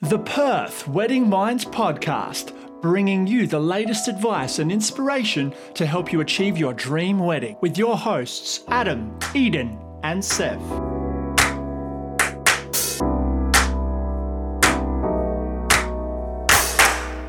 The Perth Wedding Minds podcast, bringing you the latest advice and inspiration to help you achieve your dream wedding with your hosts, Adam, Eden, and Seth.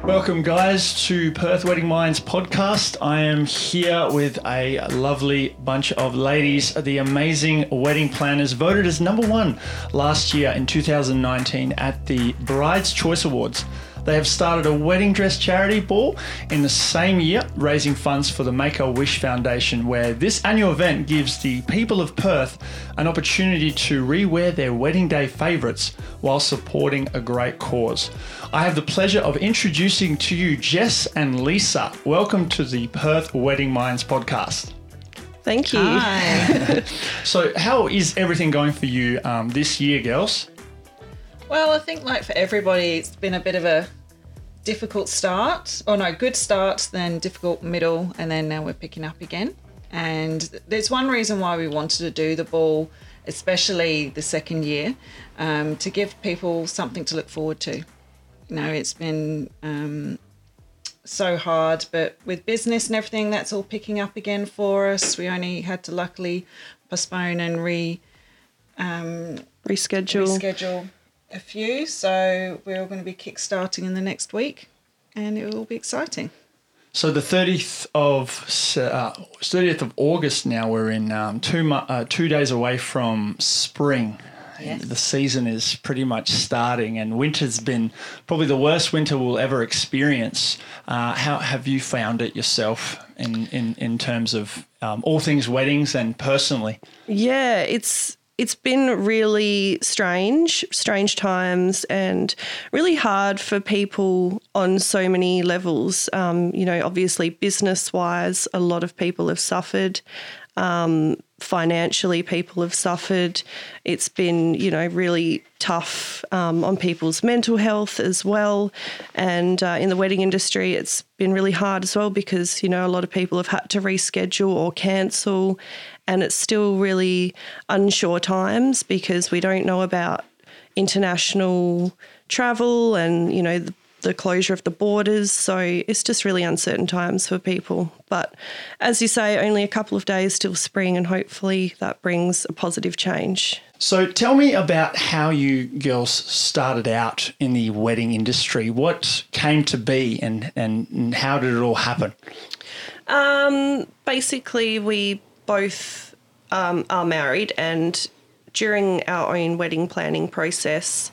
Welcome, guys, to Perth Wedding Minds podcast. I am here with a lovely bunch of ladies, the amazing wedding planners, voted as number one last year in 2019 at the Bride's Choice Awards. They have started a wedding dress charity ball in the same year, raising funds for the Make a Wish Foundation, where this annual event gives the people of Perth an opportunity to rewear their wedding day favourites while supporting a great cause. I have the pleasure of introducing to you Jess and Lisa. Welcome to the Perth Wedding Minds podcast. Thank you. Hi. So, how is everything going for you um, this year, girls? Well, I think like for everybody, it's been a bit of a difficult start. Or no, good start, then difficult middle, and then now we're picking up again. And there's one reason why we wanted to do the ball, especially the second year, um, to give people something to look forward to. You know, it's been um, so hard, but with business and everything, that's all picking up again for us. We only had to luckily postpone and re um, Reschedule. reschedule a few. So we're all going to be kickstarting in the next week, and it will be exciting. So the thirtieth of uh, thirtieth of August. Now we're in um, two mo- uh, two days away from spring. Yes. The season is pretty much starting, and winter's been probably the worst winter we'll ever experience. Uh, how have you found it yourself in in, in terms of um, all things weddings and personally? Yeah, it's it's been really strange, strange times, and really hard for people on so many levels. Um, you know, obviously, business wise, a lot of people have suffered. Um, financially, people have suffered. It's been, you know, really tough um, on people's mental health as well. And uh, in the wedding industry, it's been really hard as well because, you know, a lot of people have had to reschedule or cancel. And it's still really unsure times because we don't know about international travel and, you know, the, the closure of the borders. So it's just really uncertain times for people. But as you say, only a couple of days till spring, and hopefully that brings a positive change. So tell me about how you girls started out in the wedding industry. What came to be, and and, how did it all happen? Um, basically, we both um, are married, and during our own wedding planning process,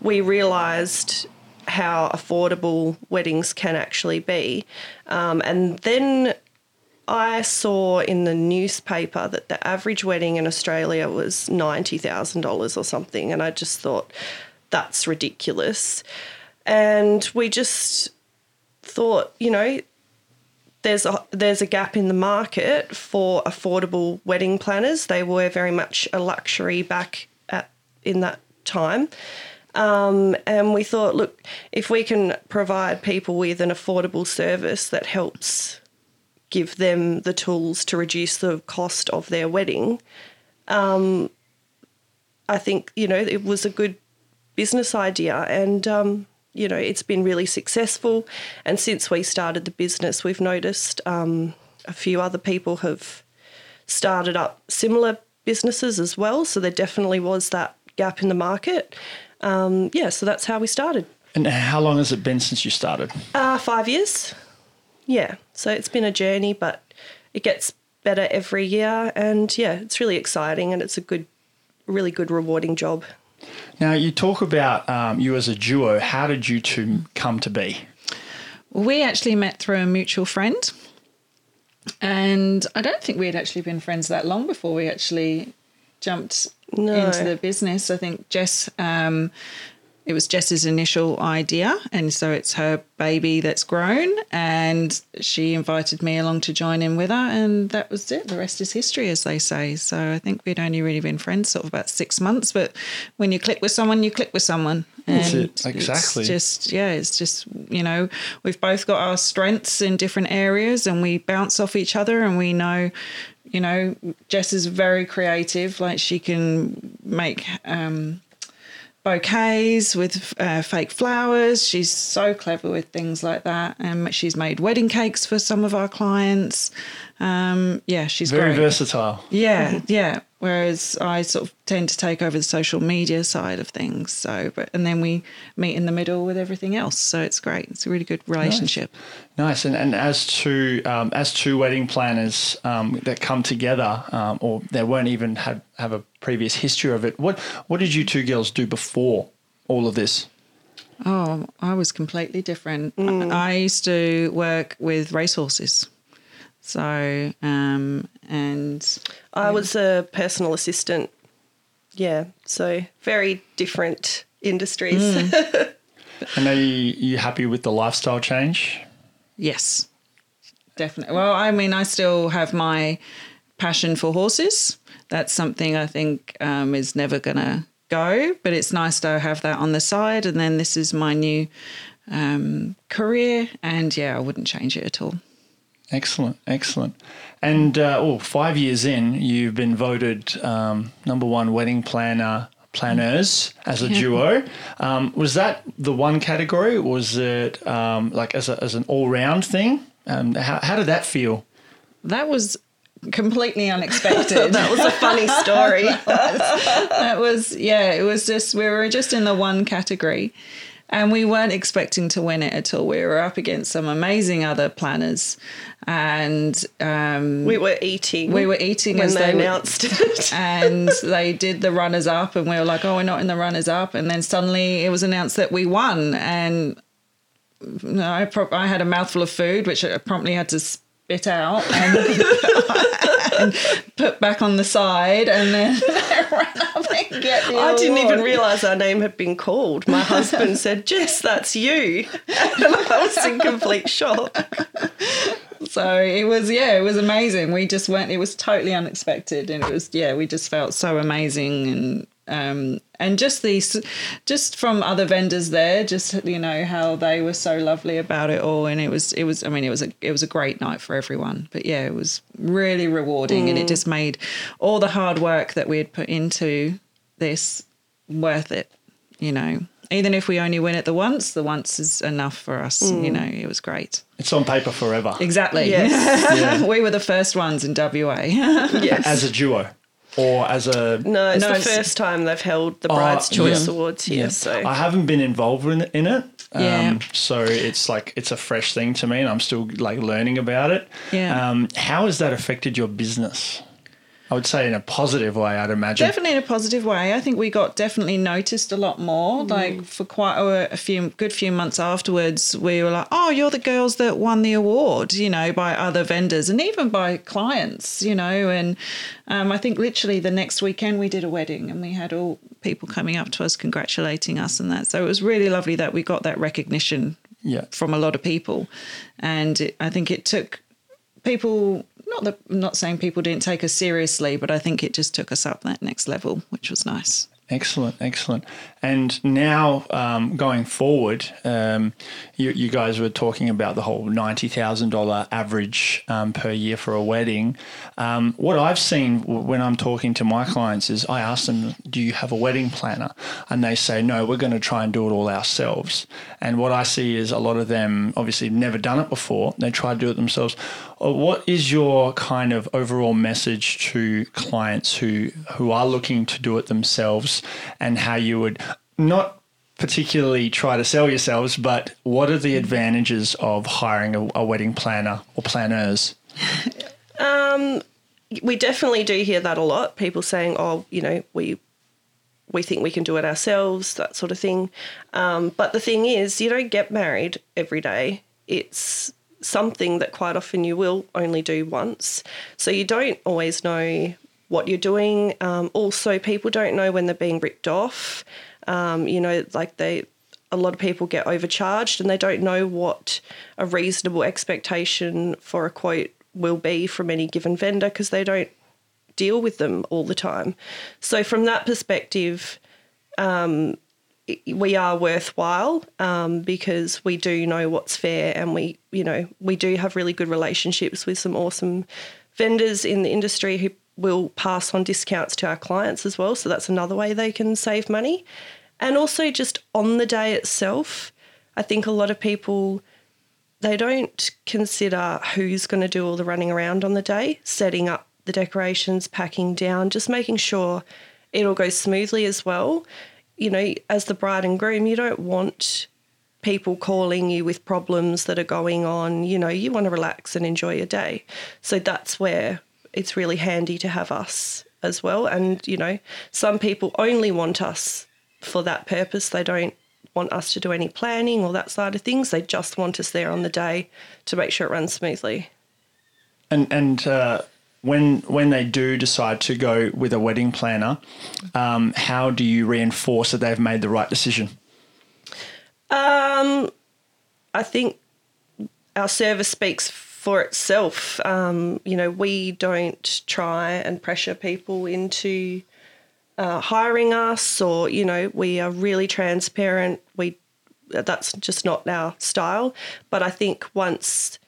we realised how affordable weddings can actually be. Um, and then I saw in the newspaper that the average wedding in Australia was $90,000 or something. And I just thought, that's ridiculous. And we just thought, you know, there's a there's a gap in the market for affordable wedding planners. They were very much a luxury back at in that time. Um, and we thought, look, if we can provide people with an affordable service that helps give them the tools to reduce the cost of their wedding, um, I think you know it was a good business idea, and um, you know it's been really successful. And since we started the business, we've noticed um, a few other people have started up similar businesses as well. So there definitely was that gap in the market. Um, yeah, so that's how we started. And how long has it been since you started? Uh, five years. Yeah, so it's been a journey, but it gets better every year, and yeah, it's really exciting, and it's a good, really good, rewarding job. Now you talk about um, you as a duo. How did you two come to be? We actually met through a mutual friend. And I don't think we had actually been friends that long before we actually jumped No. into the business. I think Jess, um, it was Jess's initial idea. And so it's her baby that's grown. And she invited me along to join in with her. And that was it. The rest is history, as they say. So I think we'd only really been friends sort of about six months. But when you click with someone, you click with someone. And. Exactly. It's just, yeah, it's just, you know, we've both got our strengths in different areas and we bounce off each other and we know, you know, Jess is very creative. Like she can make um, bouquets with uh, fake flowers. She's so clever with things like that. And she's made wedding cakes for some of our clients. Um, yeah, she's Very great. versatile. Yeah, yeah. Whereas I sort of tend to take over the social media side of things. So, but and then we meet in the middle with everything else. So it's great. It's a really good relationship. Nice. And, and as to um, as two wedding planners um, that come together, um, or they weren't even had have a previous history of it. What what did you two girls do before all of this? Oh, I was completely different. I used to work with racehorses. So, um, and I was a personal assistant. Yeah, so very different industries. And are you, you happy with the lifestyle change? Yes, definitely. Well, I mean, I still have my passion for horses. That's something I think um, is never going to go, but it's nice to have that on the side. And then this is my new um, career. And yeah, I wouldn't change it at all. Excellent, excellent. And uh, oh, five years in, you've been voted um, number one wedding planner planners as a duo. Um, was that the one category? Was it um, like as, a, as an all round thing? Um, how, how did that feel? That was completely unexpected. that was a funny story. that was yeah it was just we were just in the one category and we weren't expecting to win it at all we were up against some amazing other planners and um, we were eating. we were eating when as they they were- announced it. and they did the runners up and we were like oh we're not in the runners up and then suddenly it was announced that we won and no, I, pro- I had a mouthful of food which I promptly had to spit out and, and put back on the side and then run up and get the I didn't even realise our name had been called. My husband said, Jess, that's you. And I was in complete shock. So it was, yeah, it was amazing. We just went, it was totally unexpected. And it was, yeah, we just felt so amazing. And, um, and just these, just from other vendors there, just, you know, how they were so lovely about it all. And it was, it was, I mean, it was a, it was a great night for everyone. But yeah, it was really rewarding. And it just made all the hard work that we had put into this worth it, you know. Even if we only win it the once, the once is enough for us. You know, it was great. It's on paper forever Exactly. Yes. we were the first ones in WA. Yes. as a duo or as a. no, it's No, the it's- first time they've held the Bride's yeah. Choice Awards here. So I haven't been involved in, in it. Um, Yeah. So it's like it's a fresh thing to me, and I'm still like learning about it. Yeah. Um, how has that affected your business? I would say in a positive way. I'd imagine. definitely in a positive way. I think we got definitely noticed a lot more. Like for quite a, a few good few months afterwards, we were like, "Oh, you're the girls that won the award," you know, by other vendors and even by clients, you know. And um, I think literally the next weekend we did a wedding and we had all people coming up to us congratulating us and that. So it was really lovely that we got that recognition Yeah. from a lot of people, and it, I think it took people. Not that I'm not saying people didn't take us seriously, but I think it just took us up that next level, which was nice. Excellent, excellent. And now um, going forward, um, you, you guys were talking about the whole ninety thousand dollar average um, per year for a wedding. Um, what I've seen when I'm talking to my clients is I ask them, "Do you have a wedding planner?" And they say, "No, we're going to try and do it all ourselves." And what I see is a lot of them obviously never done it before. They try to do it themselves. Uh, What is your kind of overall message to clients who who are looking to do it themselves, and how you would not particularly try to sell yourselves, but what are the advantages of hiring a, a wedding planner or planners? we definitely do hear that a lot. People saying, "Oh, you know, we we think we can do it ourselves," that sort of thing. Um, but the thing is, you don't get married every day. It's something that quite often you will only do once, so you don't always know what you're doing. Um, also, people don't know when they're being ripped off. Um, you know, like they a lot of people get overcharged and they don't know what a reasonable expectation for a quote will be from any given vendor because they don't deal with them all the time. So from that perspective, um, we are worthwhile um, because we do know what's fair and we, you know, we do have really good relationships with some awesome vendors in the industry who will pass on discounts to our clients as well. So that's another way they can save money. And also just on the day itself, I think a lot of people they don't consider who's going to do all the running around on the day, setting up the decorations, packing down, just making sure it all goes smoothly as well. You know, as the bride and groom, you don't want people calling you with problems that are going on. You know, you want to relax and enjoy your day. So that's where it's really handy to have us as well. And, you know, some people only want us for that purpose. They don't want us to do any planning or that side of things. They just want us there on the day to make sure it runs smoothly. And and uh, when when they do decide to go with a wedding planner, um, how do you reinforce that they've made the right decision? Um, I think our service speaks for itself. Um, you know, we don't try and pressure people into uh, hiring us, or you know, we are really transparent. We that's just not our style. But I think once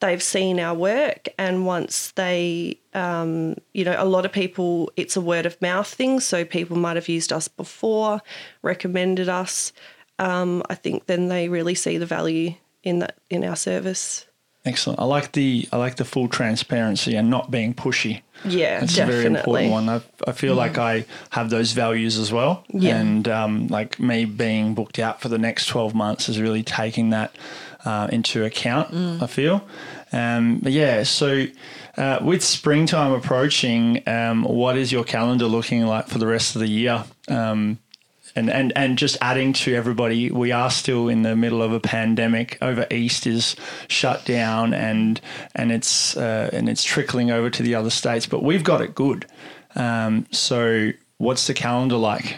they've seen our work and once they um, you know a lot of people it's a word of mouth thing so people might have used us before recommended us um, I think then they really see the value in that in our service. Excellent. I like the I like the full transparency and not being pushy. Yeah, That's definitely. a very important one. I, I feel mm. like I have those values as well. Yeah. And um, like me being booked out for the next 12 months is really taking that uh, into account, mm. I feel. Um, but yeah, so uh, with springtime approaching, um, what is your calendar looking like for the rest of the year? And, and, and just adding to everybody, we are still in the middle of a pandemic. Over East is shut down, and and it's uh, and it's trickling over to the other states. But we've got it good. Um, so, what's the calendar like?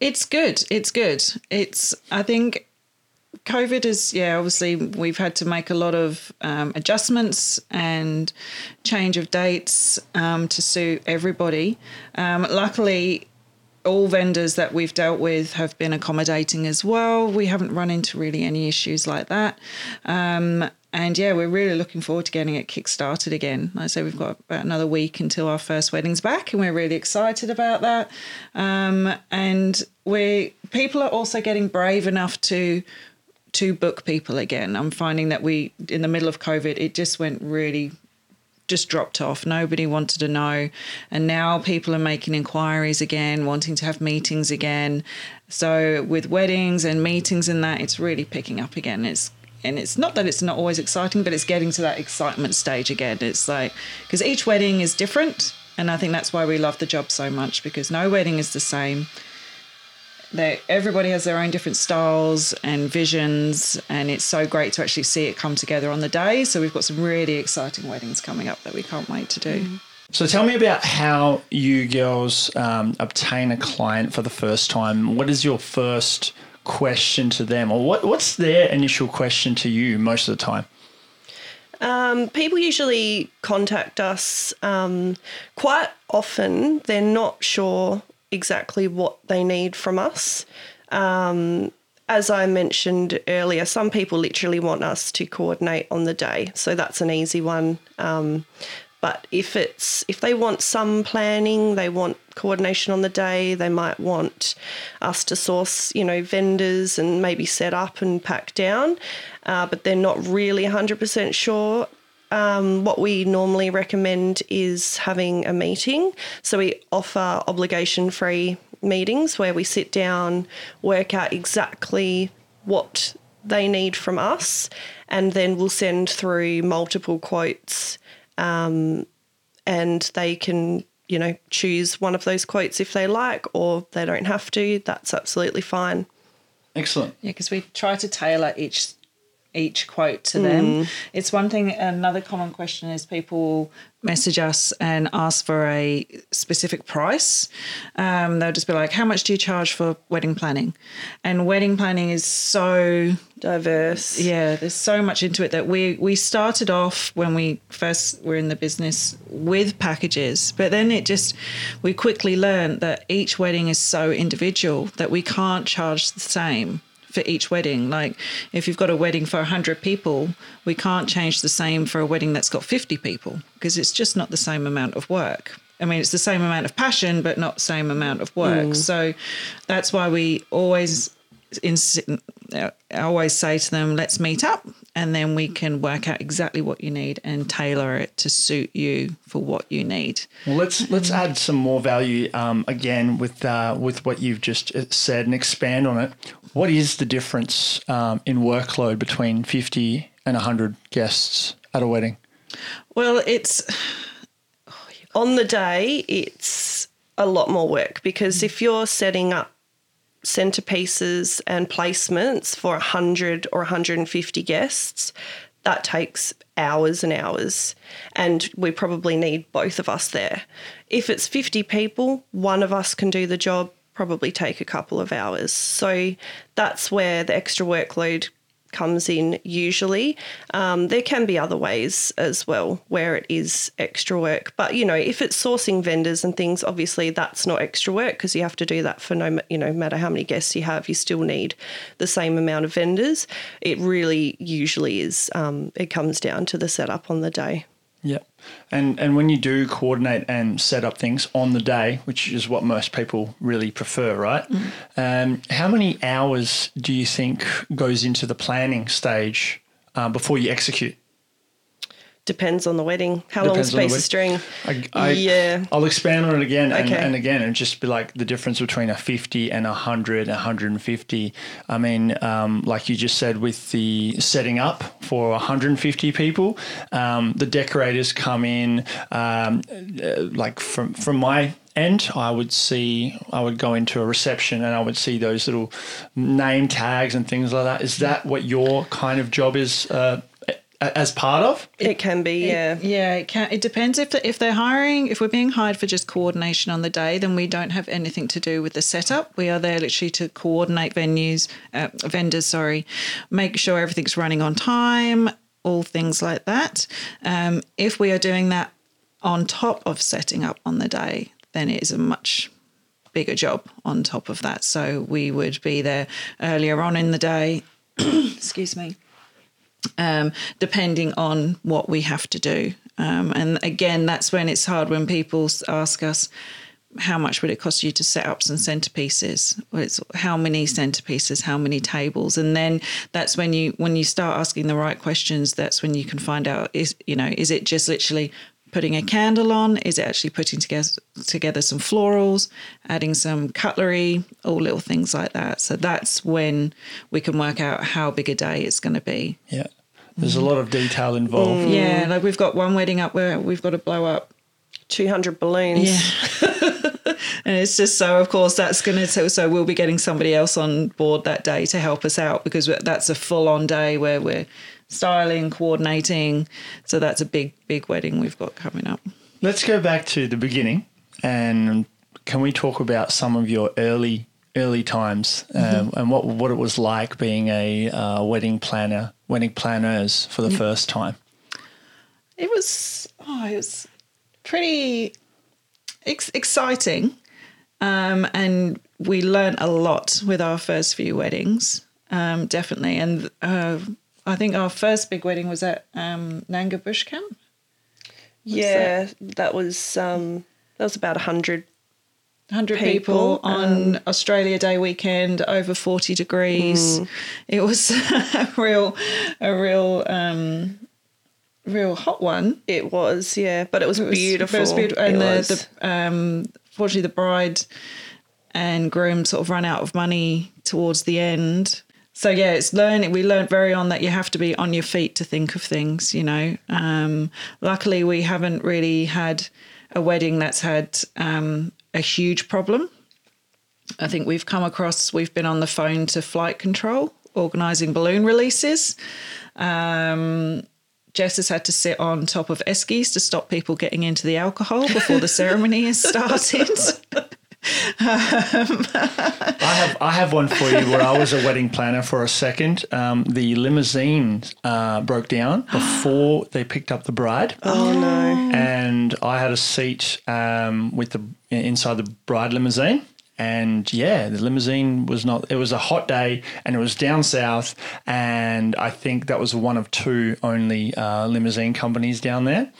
It's good. It's good. It's I think COVID is, yeah, obviously we've had to make a lot of um, adjustments and change of dates um, to suit everybody. Um, luckily, all vendors that we've dealt with have been accommodating as well. We haven't run into really any issues like that. Um, and yeah, we're really looking forward to getting it kick-started again. Like I say, we've got about another week until our first wedding's back, and we're really excited about that. Um, and we people are also getting brave enough to to book people again. I'm finding that we, in the middle of COVID, it just went really just dropped off. Nobody wanted to know. And now people are making inquiries again, wanting to have meetings again. So with weddings and meetings and that, it's really picking up again. It's and it's not that it's not always exciting, but it's getting to that excitement stage again. It's like because each wedding is different, and I think that's why we love the job so much because no wedding is the same they everybody has their own different styles and visions and it's so great to actually see it come together on the day so we've got some really exciting weddings coming up that we can't wait to do mm. so tell me about how you girls um, obtain a client for the first time what is your first question to them or what, what's their initial question to you most of the time um, people usually contact us um, quite often. They're not sure exactly what they need from us. Um, as I mentioned earlier, some people literally want us to coordinate on the day, so that's an easy one. Um, but if it's if they want some planning, they want coordination on the day, they might want us to source, you know, vendors and maybe set up and pack down, uh, but they're not really 100% sure um, what we normally recommend is having a meeting. So we offer obligation free meetings where we sit down, work out exactly what they need from us, and then we'll send through multiple quotes um, and they can you know choose one of those quotes if they like or they don't have to. That's absolutely fine. Excellent. Yeah because we try to tailor each each quote to them. Mm. It's one thing. Another common question is people message us and ask for a specific price. Um, they'll just be like, "How much do you charge for wedding planning?" And wedding planning is so diverse. Yeah, there's so much into it that we we started off when we first were in the business with packages, but then it just we quickly learned that each wedding is so individual that we can't charge the same for each wedding. Like if you've got a wedding for 100 people, we can't change the same for a wedding that's got 50 people because it's just not the same amount of work. I mean, it's the same amount of passion, but not same amount of work. Mm. So that's why we always, ins- I always say to them, let's meet up, and then we can work out exactly what you need and tailor it to suit you for what you need. Well, let's let's add some more value um, again with uh, with what you've just uh, said and expand on it. What is the difference um, in workload between fifty and hundred guests at a wedding? Well, it's on the day, it's a lot more work because if you're setting up centerpieces and placements for 100 or 150 guests, that takes hours and hours. And we probably need both of us there. If it's 50 people, one of us can do the job, probably take a couple of hours. So that's where the extra workload comes in usually. Um, there can be other ways as well where it is extra work. But, you know, if it's sourcing vendors and things, obviously that's not extra work because you have to do that for no, you know, matter how many guests you have, you still need the same amount of vendors. It really usually is, um, it comes down to the setup on the day. Yeah, and and when you do coordinate and set up things on the day, which is what most people really prefer, right? Um, how many hours do you think goes into the planning stage uh, before you execute? Depends on the wedding. How long Depends is on the piece of string? I, I, Yeah. I'll expand on it again and, Okay. and again and just be like the difference between a 50 and a 100, 150. I mean, um, like you just said, with the setting up for 150 people, um, the decorators come in, um, uh, like from, from my end, I would see, I would go into a reception and I would see those little name tags and things like that. Is that what your kind of job is uh, as part of? It can be, yeah. Yeah, it can. It depends if if they're hiring. If we're being hired for just coordination on the day, then we don't have anything to do with the setup. We are there literally to coordinate venues, uh, vendors. Sorry, make sure everything's running on time, all things like that. Um, if we are doing that on top of setting up on the day, then it is a much bigger job on top of that. So we would be there earlier on in the day. excuse me um, depending on what we have to do. Um, and again, that's when it's hard when people ask us, how much would it cost you to set up some centerpieces? Well, it's how many centerpieces, how many tables, and then that's when you when you start asking the right questions. That's when you can find out is you know is it just literally putting a candle on? Is it actually putting together together some florals, adding some cutlery, all little things like that? So that's when we can work out how big a day it's going to be. Yeah. There's a lot of detail involved. Mm. Yeah, like we've got one wedding up where we've got to blow up. 200 balloons. Yeah. and it's just so, of course, that's going to, so, so we'll be getting somebody else on board that day to help us out because that's a full on day where we're styling, coordinating. So that's a big, big wedding we've got coming up. Let's go back to the beginning and can we talk about some of your early early times um, and what what it was like being a uh, wedding planner, wedding planners for the first time? It was, oh, it was pretty ex- exciting. Um, and we learnt a lot with our first few weddings, um, definitely. And uh, I think our first big wedding was at um, Nanga Bush Camp. Yeah, that was um, that was about 100 100 People, people, on Australia Day weekend, over 40 degrees. It was a real, a real, um, real hot one. It was, yeah, but it was, It was- beautiful. It was beautiful. And It the, was. the um, fortunately, the bride and groom sort of ran out of money towards the end. So yeah, it's learning. We learned very on that you have to be on your feet to think of things. You know. Um, luckily, we haven't really had a wedding that's had um, a huge problem. I think we've come across. We've been on the phone to flight control, organising balloon releases. Um, Jess has had to sit on top of eskies to stop people getting into the alcohol before the ceremony has started. I have I have one for you where I was a wedding planner for a second. Um, the limousine uh, broke down before they picked up the bride. oh no. and I had a seat um, with the inside the bride limousine, and yeah, the limousine was not. It was a hot day, and it was down south, and I think that was one of two only uh, limousine companies down there.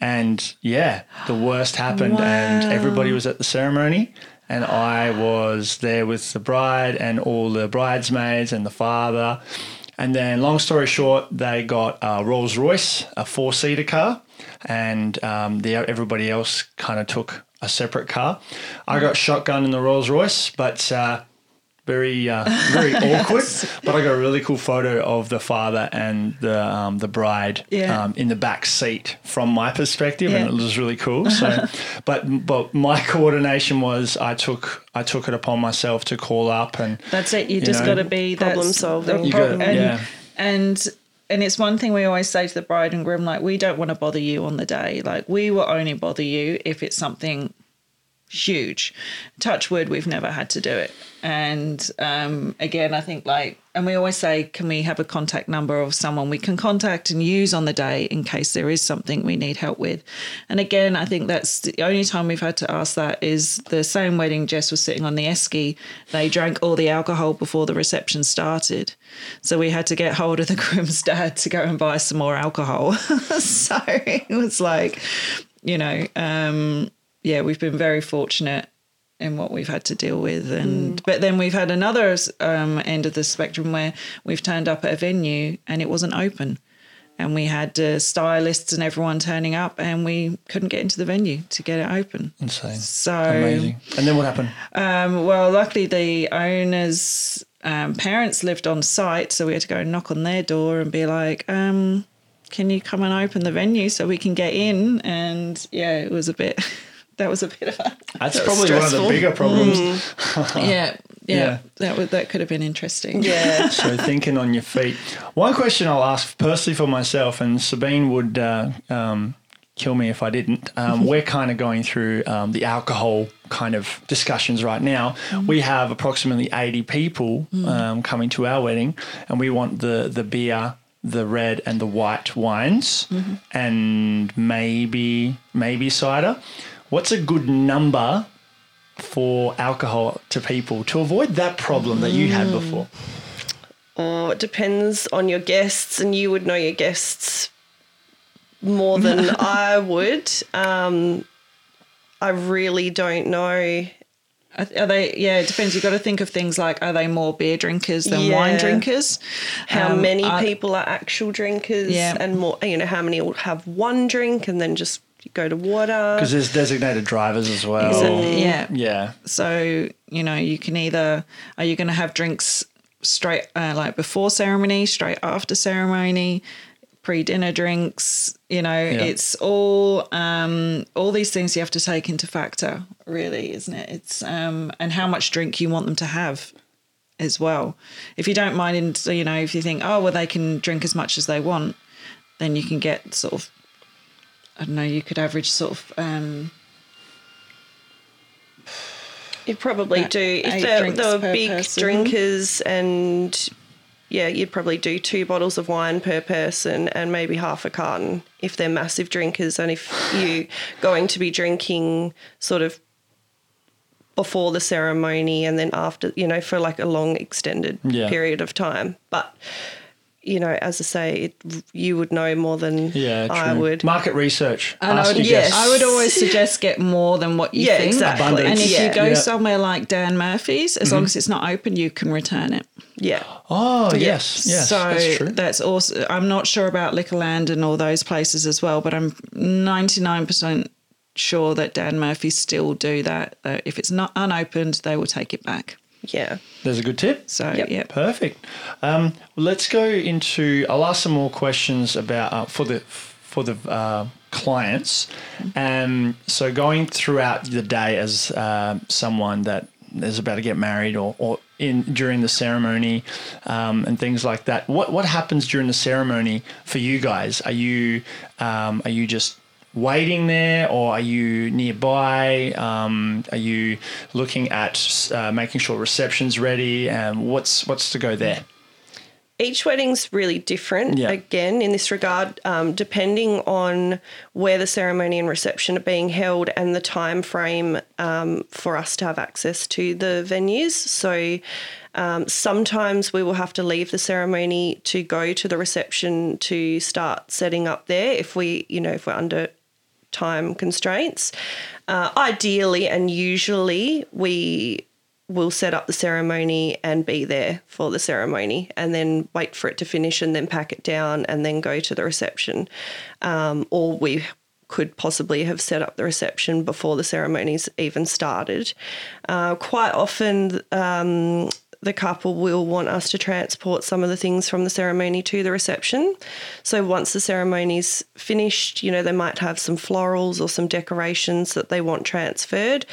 And yeah, the worst happened, and everybody was at the ceremony, and I was there with the bride and all the bridesmaids and the father. And then, long story short, they got a Rolls Royce, a four seater car, and um, the, everybody else kind of took a separate car. I got shotgun in the Rolls Royce, but uh, very uh, very awkward. But I got a really cool photo of the father and the um, the bride Yeah. um, in the back seat from my perspective, and it was really cool. So, but but my coordination was I took I took it upon myself to call up and That's it. You, You just got to be problem that's solving. the You problem- gotta- and, yeah. and and it's one thing we always say to the bride and groom, like we don't want to bother you on the day. Like we will only bother you if it's something huge. Touch wood, we've never had to do it. And um, again, I think like, and we always say, can we have a contact number of someone we can contact and use on the day in case there is something we need help with? And again, I think that's the only time we've had to ask that is the same wedding Jess was sitting on the esky. They drank all the alcohol before the reception started. So we had to get hold of the groom's dad to go and buy some more alcohol. so it was like, you know, um, yeah, we've been very fortunate in what we've had to deal with, and but then we've had another um, end of the spectrum where we've turned up at a venue and it wasn't open, and we had uh, stylists and everyone turning up, and we couldn't get into the venue to get it open. insane, So amazing. And then what happened? um, well, luckily the owners' um, parents lived on site, so we had to go and knock on their door and be like, um, "Can you come and open the venue so we can get in?" And yeah, it was a bit. That was a bit of a. That's That was probably one of the bigger problems. yeah, yeah, Yeah. That would that could have been interesting. Yeah. So thinking on your feet. One question I'll ask personally for myself, and Sabine would uh, um, kill me if I didn't. Um, we're kind of going through um, the alcohol kind of discussions right now. We have approximately eighty people um, coming to our wedding, and we want the the beer. The red and the white wines, and maybe maybe cider. What's a good number for alcohol to people to avoid that problem that you had before? Or it depends on your guests, and you would know your guests more than I would. Um, I really don't know. Are are they? Yeah, it depends. You've got to think of things like: Are they more beer drinkers than wine drinkers? how Um, many are- people are actual drinkers Yeah. and more you know how many will have one drink and then just go to water Because there's designated drivers as well. Exactly, yeah. Yeah. So, you know, you can either, are you going to have drinks straight, uh, like before ceremony, straight after ceremony, pre dinner drinks? You know, it's all, um, all these things you have to take into factor, really, isn't it? It's, um, and how much drink you want them to have as well. If you don't mind, in, you know, if you think, oh, well, they can drink as much as they want, then you can get sort of, I don't know, you could average sort of, um, you probably do if eight they're, drinks they're per big person. drinkers and yeah you'd probably do two bottles of wine per person and maybe half a carton if they're massive drinkers and if you're going to be drinking sort of before the ceremony and then after you know for like a long extended Yeah. period of time but you know as i say it, you would know more than Yeah, true. i would Market research. And I would, your yes. I would always suggest get more than what you Yeah, think. exactly. Abundance. And if Yeah. you go Yeah. somewhere like Dan Murphy's, as long as it's not open, you can return it. yeah Oh, yes. Yes. so that's true. that's also. I'm not sure about Liquorland and all those places as well, but I'm 99% sure that Dan Murphy's still do that. Uh, if it's not unopened, they will take it back. Yeah There's a good tip. So Yep. yeah, Perfect. Um, let's go into. I'll ask some more questions about uh, for the for the uh, clients. Um, so going throughout the day as uh, someone that is about to get married or, or in during the ceremony um, and things like that. What what happens during the ceremony for you guys? Are you um, are you just waiting there or are you nearby? Um, are you looking at uh, making sure reception's ready? And what's what's to go there? Each wedding's really different. Yeah. again in this regard um, depending on where the ceremony and reception are being held and the time frame um, for us to have access to the venues. So um, sometimes we will have to leave the ceremony to go to the reception to start setting up there if we you know if we're under time constraints uh, ideally and usually we will set up the ceremony and be there for the ceremony and then wait for it to finish and then pack it down and then go to the reception. Um, or we could possibly have set up the reception before the ceremonies even started. Uh, quite often, um, the couple will want us to transport some of the things from the ceremony to the reception. So once the ceremony's finished, you know, they might have some florals or some decorations that they want transferred,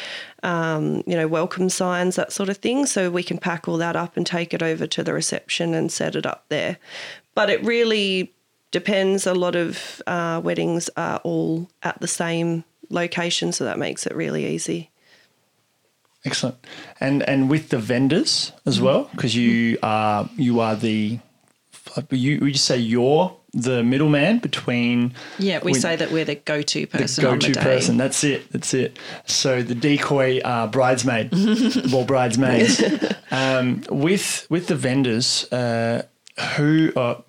um, you know, welcome signs, that sort of thing. So we can pack all that up and take it over to the reception and set it up there. But it really depends. A lot of uh, weddings are all at the same location, so that makes it really easy. Excellent. And and with the vendors as Mm-hmm. well, because you are you are the you would you say you're the middleman between Yeah, we say that we're the go-to person the go-to day. person. That's it. That's it. So the decoy uh, bridesmaid, well bridesmaids. um, with with the vendors, uh, who uh,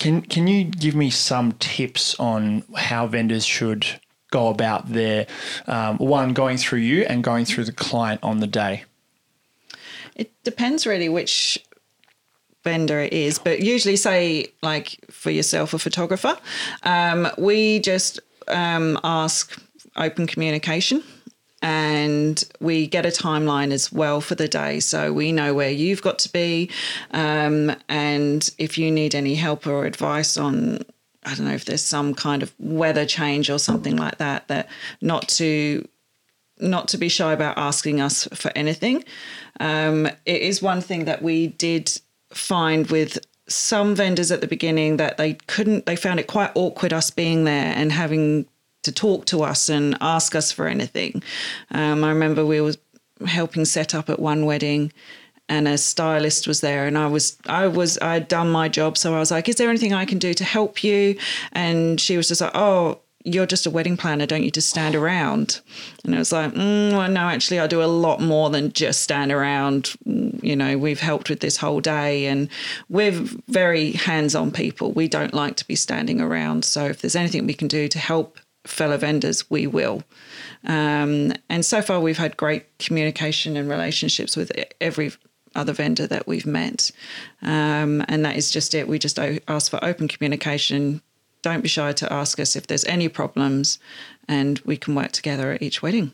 can can you give me some tips on how vendors should go about their um, one going through you and going through the client on the day? It depends really which vendor it is, but usually, say, like for yourself, a photographer, um, we just um, ask open communication. And we get a timeline as well for the day. So we know where you've got to be. Um, and if you need any help or advice on I don't know if there's some kind of weather change or something like that that not to not to be shy about asking us for anything. Um, it is one thing that we did find with some vendors at the beginning that they couldn't they found it quite awkward us being there and having to talk to us and ask us for anything. Um, I remember we were helping set up at one wedding and a stylist was there and I was I was I'd done my job. So I was like is there anything I can do to help you? And she was just like oh you're just a wedding planner. Don't you just stand around? And I was like mm, well, no actually I do a lot more than just stand around. You know we've helped with this whole day and we're very hands-on people. We don't like to be standing around. So if there's anything we can do to help fellow vendors we will. Um, and so far, we've had great communication and relationships with every other vendor that we've met. Um, and that is just it. We just ask for open communication. Don't be shy to ask us if there's any problems, and we can work together at each wedding.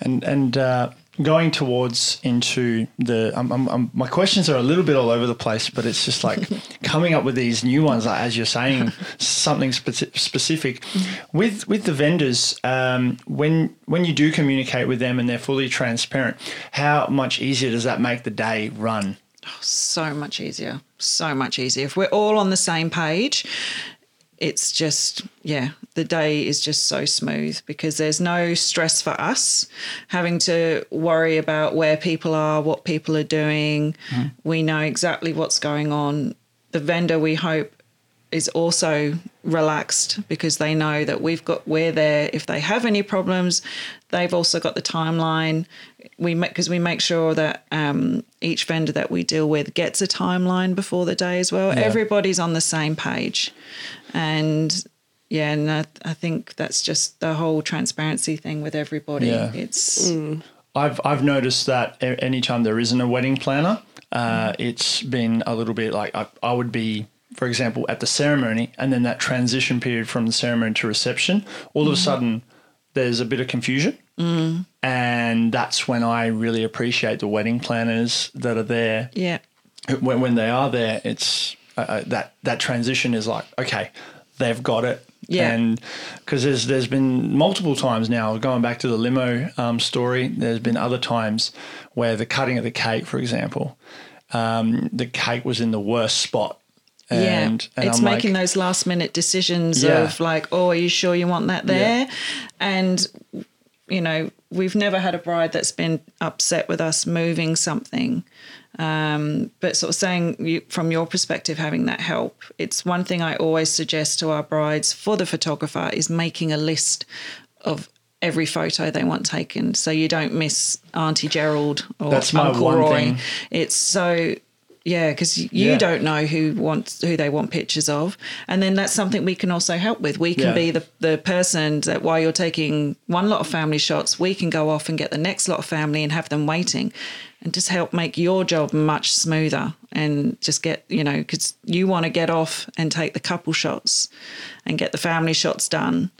And and uh, going towards into the, um, um, um, my questions are a little bit all over the place, but it's just like coming up with these new ones, like, as you're saying, something speci- specific. With with the vendors, um, when when you do communicate with them and they're fully transparent, how much easier does that make the day run? So much easier. So much easier. If we're all on the same page, it's just yeah the day is just so smooth because there's no stress for us having to worry about where people are what people are doing. We know exactly what's going on. The vendor we hope is also relaxed because they know that we've got we're there. If they have any problems they've also got the timeline. We make because we make sure that um, each vendor that we deal with gets a timeline before the day as well. Everybody's on the same page and yeah and I, I think that's just the whole transparency thing with everybody Yeah. it's I've I've noticed that anytime there isn't a wedding planner, uh, it's been a little bit like I, I would be, for example, at the ceremony, and then that transition period from the ceremony to reception. All of a sudden, there's a bit of confusion, mm. and that's when I really appreciate the wedding planners that are there. yeah When when they are there, it's uh, uh, that that transition is like okay, they've got it. Yeah. And because there's there's been multiple times now going back to the limo um, story. There's been other times where the cutting of the cake, for example, um, the cake was in the worst spot. And, yeah, and it's I'm making like, those last minute decisions Yeah. of like, oh, are you sure you want that there? And you know, we've never had a bride that's been upset with us moving something. Um, but sort of saying you, from your perspective, having that help, it's one thing I always suggest to our brides for the photographer is making a list of every photo they want taken, so you don't miss Auntie Gerald or That's my Uncle one Roy. thing. It's so. Yeah, because you Yeah. don't know who wants who they want pictures of, and then that's something we can also help with. We can Yeah. be the the person that while you're taking one lot of family shots, we can go off and get the next lot of family and have them waiting, and just help make your job much smoother and just get you know because you want to get off and take the couple shots and get the family shots done,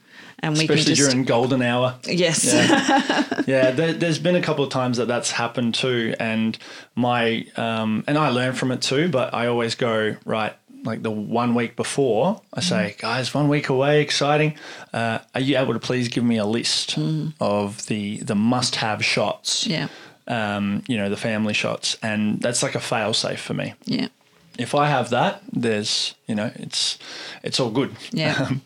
and we Especially just during golden hour. yes yeah, there, there's been a couple of times that that's happened too, and my um, and I learn from it too. But I always go right, like the one week before. I say, guys, one week away, exciting. Uh, are you able to please give me a list of the the must have shots? yeah Um, you know, the family shots, and that's like a fail safe for me. yeah If I have that, there's you know, it's it's all good. Yeah. Um,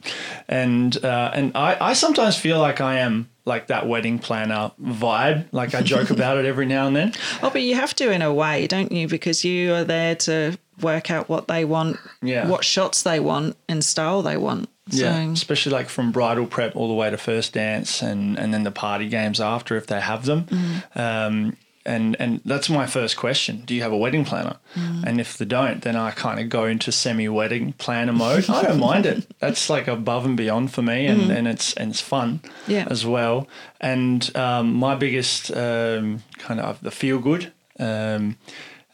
and uh, and I, I sometimes feel like I am like that wedding planner vibe. Like I joke about it every now and then. Oh, but you have to in a way, don't you? Because you are there to work out what they want, Yeah. what shots they want, and style they want. Yeah, especially like from bridal prep all the way to first dance, and and then the party games after if they have them. Mm-hmm. Um, and and that's my first question: Do you have a wedding planner? Mm. And if they don't, then I kind of go into semi-wedding planner mode. I don't mind it. That's like above and beyond for me, and, and it's and it's fun. Yeah. as well. And um, my biggest um, kind of the feel good. Um,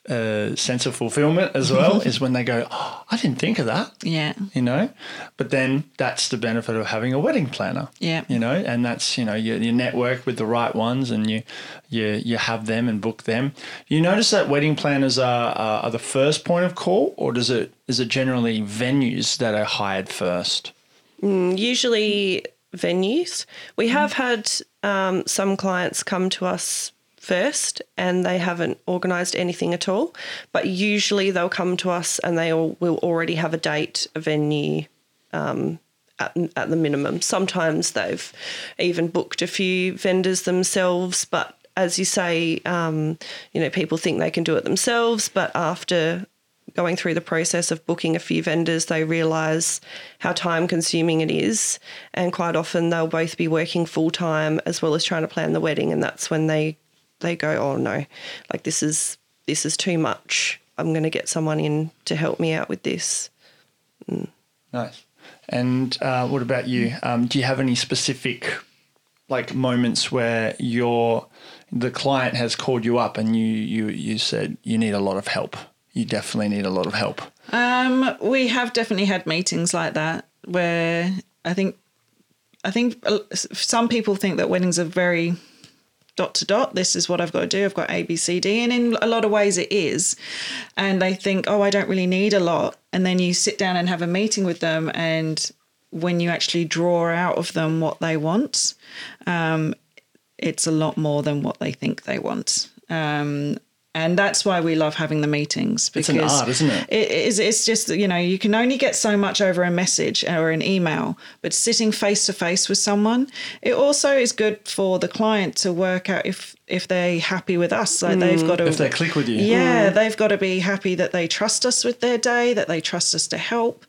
uh, sense of fulfillment as well is when they go, oh, I didn't think of that. Yeah, you know? But then that's the benefit of having a wedding planner. Yeah. you know? And that's you know you, you network with the right ones and you you you have them and book them. You notice that wedding planners are are, are the first point of call or does it is it generally venues that are hired first? Usually venues. We have had um, some clients come to us first and they haven't organised anything at all, but usually they'll come to us and they all will already have a date, a venue. Um, at, at the minimum. Sometimes they've even booked a few vendors themselves, but as you say, um, you know, people think they can do it themselves, but after going through the process of booking a few vendors, they realise how time consuming it is. And quite often they'll both be working full time as well as trying to plan the wedding. And that's when they, they go, oh no, like this is this is too much. I'm going to get someone in to help me out with this. nice. And uh, what about you? Um, do you have any specific like moments where your the client has called you up and you you you said you need a lot of help. You definitely need a lot of help Um, we have definitely had meetings like that where I think I think uh, some people think that weddings are very dot to dot. This is what I've got to do. I've got A, B, C, D, and in a lot of ways it is. And they think, oh, I don't really need a lot. And then you sit down and have a meeting with them, and when you actually draw out of them what they want, um, it's a lot more than what they think they want. Um, and that's why we love having the meetings It's because an art, isn't it? it is it's just you know you can only get so much over a message or an email but sitting face to face with someone it also is good for the client to work out if if they're happy with us like they've mm. got to if they click with you. Yeah mm. they've got to be happy that they trust us with their day that they trust us to help.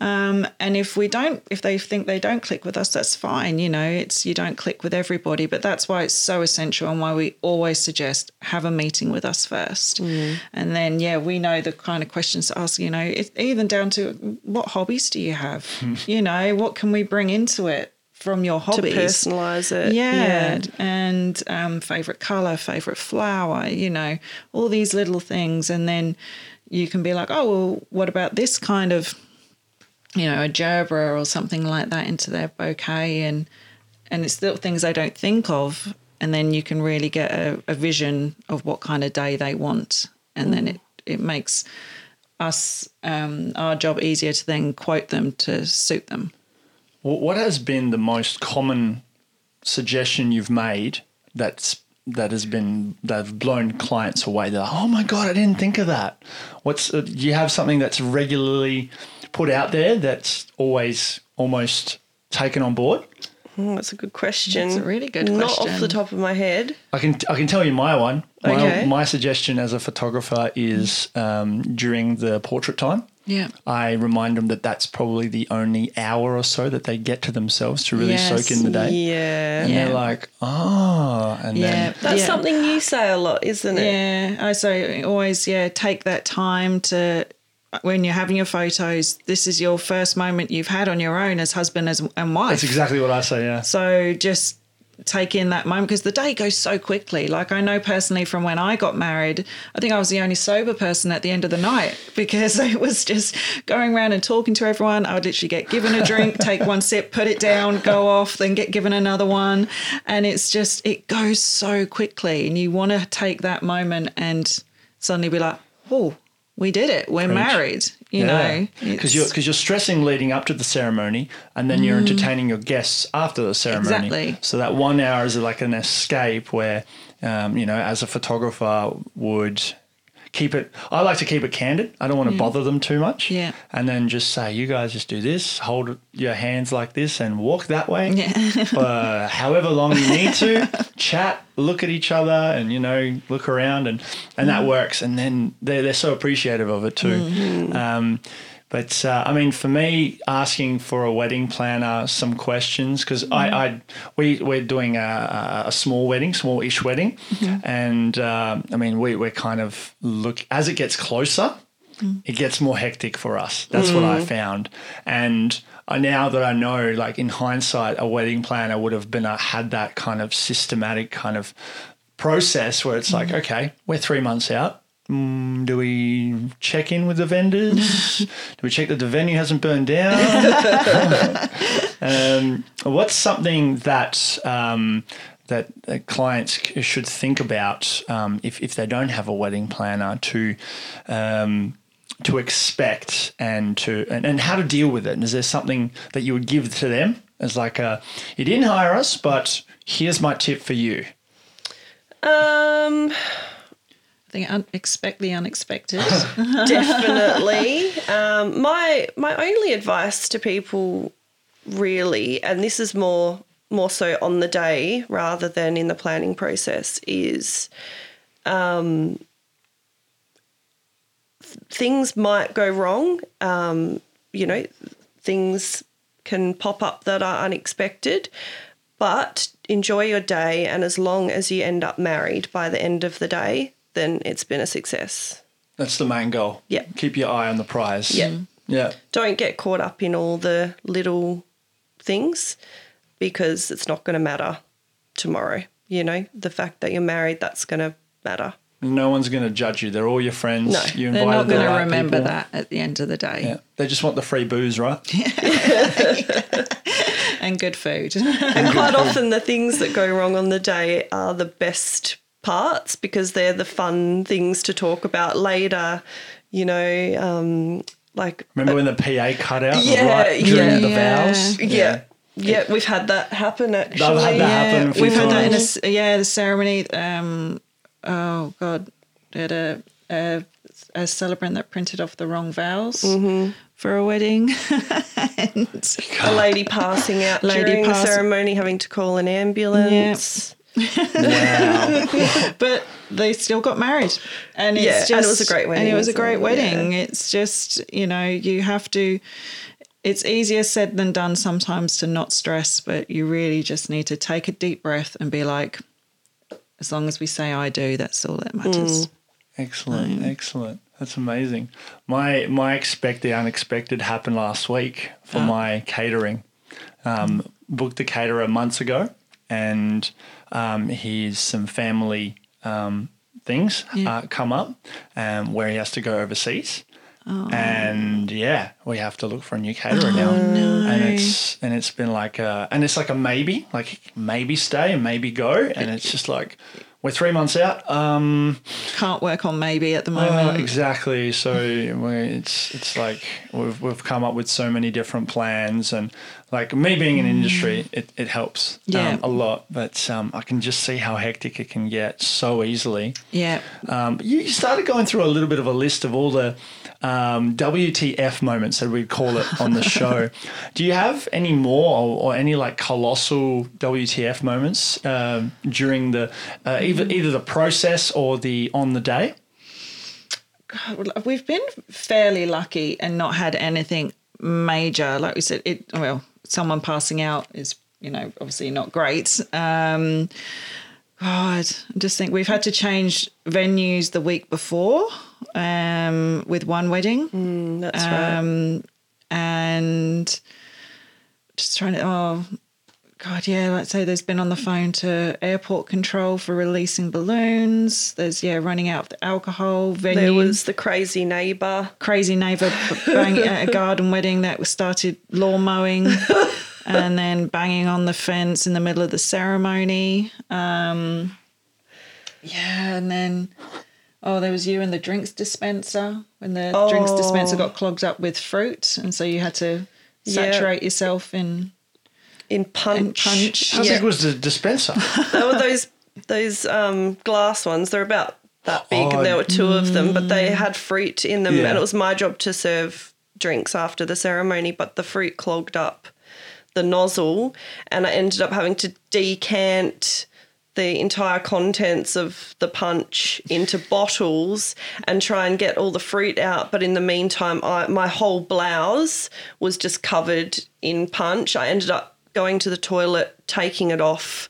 Um, and if we don't if they think they don't click with us that's fine you know it's you don't click with everybody. But that's why it's so essential and why we always suggest have a meeting with us first. Mm. And then yeah we know the kind of questions to ask you know it, even down to what hobbies do you have? You know what can we bring into it from your hobbies. To hobbies personalise it. yeah, and um, favorite color, favorite flower, you know, all these little things, and then you can be like, oh, well, what about this kind of, you know, a gerbera or something like that into their bouquet, and and it's little things they don't think of, and then you can really get a, a vision of what kind of day they want, and then it it makes us um, our job easier to then quote them to suit them. Wh- What has been the most common suggestion you've made that's that has been that have blown clients away? They're like, oh my god, I didn't think of that. What's uh, do you have something that's regularly put out there that's always almost taken on board? Oh, that's a good question. That's a really good Not off the top of my head. I can I can tell you my one. My, Okay. my suggestion as a photographer is um, during the portrait time. Yeah. I remind them that that's probably the only hour or so that they get to themselves to really Yes. soak in the day. Yeah. And Yeah. they're like, oh, and Yeah. then That's Yeah. something you say a lot, isn't it? Yeah, I say always, yeah, take that time to when you're having your photos. This is your first moment you've had on your own as husband as, and wife. that's exactly what I say. Yeah. So just take in that moment because the day goes so quickly. Like I know personally from when I got married, I think I was the only sober person at the end of the night because it was just going around and talking to everyone. I would literally get given a drink, take one sip, put it down, go off, then get given another one. And it's just, it goes so quickly. And you want to take that moment and suddenly be like, oh, we did it. We're married. You know, because you're because you're stressing leading up to the ceremony, and then you're entertaining your guests after the ceremony. Mm. Exactly. So that one hour is like an escape where, um, you know, as a photographer would keep it. I like to keep it candid. I don't want to mm. bother them too much. Yeah. And then just say, you guys just do this, hold your hands like this, and walk that way. Yeah. for however long you need to chat look at each other and you know look around and and that mm. works and then they're, they're so appreciative of it too mm-hmm. um, but uh, I mean, for me, asking for a wedding planner some questions because I, mm-hmm. I we we're doing a, a small wedding, small-ish wedding, mm-hmm. and um, I mean we we're kind of look as it gets closer, mm-hmm. it gets more hectic for us. That's what I found, and I, now that I know, like in hindsight, a wedding planner would have been a, had that kind of systematic kind of process where it's like, okay, we're three months out. Mm, do we check in with the vendors? do we check that the venue hasn't burned down? um, what's something that um, that uh, clients should think about um, if, if they don't have a wedding planner to um, to expect and to and, and how to deal with it? And is there something that you would give to them as like a you didn't hire us, but here's my tip for you. Um, Think un- expect the unexpected. definitely. um, my my only advice to people, really, and this is more more so on the day rather than in the planning process, is um, th- things might go wrong. Um, you know, things can pop up that are unexpected. But enjoy your day, and as long as you end up married by the end of the day, then it's been a success. That's the main goal. Yeah. Keep your eye on the prize. Yeah. Yeah. don't get caught up in all the little things because it's not going to matter tomorrow. You know, the fact that you're married, that's going to matter. No one's going to judge you. They're all your friends. No, you They're not going to right remember people. that at the end of the day. Yeah. They just want the free booze, right? And good food. And quite often, the things that go wrong on the day are the best parts because they're the fun things to talk about later. You know, um, like Remember when the PA cut out Yeah, right during yeah. the Yeah. vows? yeah, yeah, we've had that happen actually. I've had that happen a few we've had that in a yeah the ceremony. Um, oh God, we had a, a a celebrant that printed off the wrong vows Mm-hmm. for a wedding, and A lady passing out Lady during pass- the ceremony, having to call an ambulance. Wow. but they still got married, and it's Yeah, just and it was a great And wedding it was a great well, wedding. It's just you know you have to. It's easier said than done sometimes to not stress, but you really just need to take a deep breath and be like, as long as we say I do, that's all that matters. Mm. excellent, um, excellent. That's amazing. My my expect the unexpected happened last week for ah. my catering. Um, booked a caterer months ago, and um, he's some family um, things uh, come up, um, where he has to go overseas. And yeah, we have to look for a new caterer now, and it's and it's been like a and it's like a maybe, like maybe stay and maybe go, and it's just like we're three months out. Um, Can't work on maybe at the uh, moment. exactly. So it's it's like we've we've come up with so many different plans, and like me being in industry, it, it helps Yeah. um, a lot. But um, I can just see how hectic it can get so easily. yeah. Um, you started going through a little bit of a list of all the um, WTF moments that we'd call it on the show. Do you have any more or, or any like colossal WTF moments um, during the uh, either either the process or the on the day? We've been fairly lucky and not had anything major. Like we said, it well, someone passing out is, you know, obviously not great. Um God, I just think we've had to change venues the week before um, with one wedding. Mm, that's right. um, and just trying to oh god yeah like say there's been on the phone to airport control for releasing balloons there's yeah running out of the alcohol venue There was the crazy neighbour. crazy neighbor banging at a garden wedding that started lawn mowing and then banging on the fence in the middle of the ceremony um yeah and then oh there was you and the drinks dispenser when the drinks dispenser Oh. got clogged up with fruit and so you had to saturate yourself in In punch. punch. How Yeah. big was the dispenser? There were those those um, glass ones. They're about that big, Oh, and there were two of them, but they had fruit in them, Yeah. and it was my job to serve drinks after the ceremony. But the fruit clogged up the nozzle, and I ended up having to decant the entire contents of the punch into bottles and try and get all the fruit out. But in the meantime, I, my whole blouse was just covered in punch. I ended up going to the toilet, taking it off,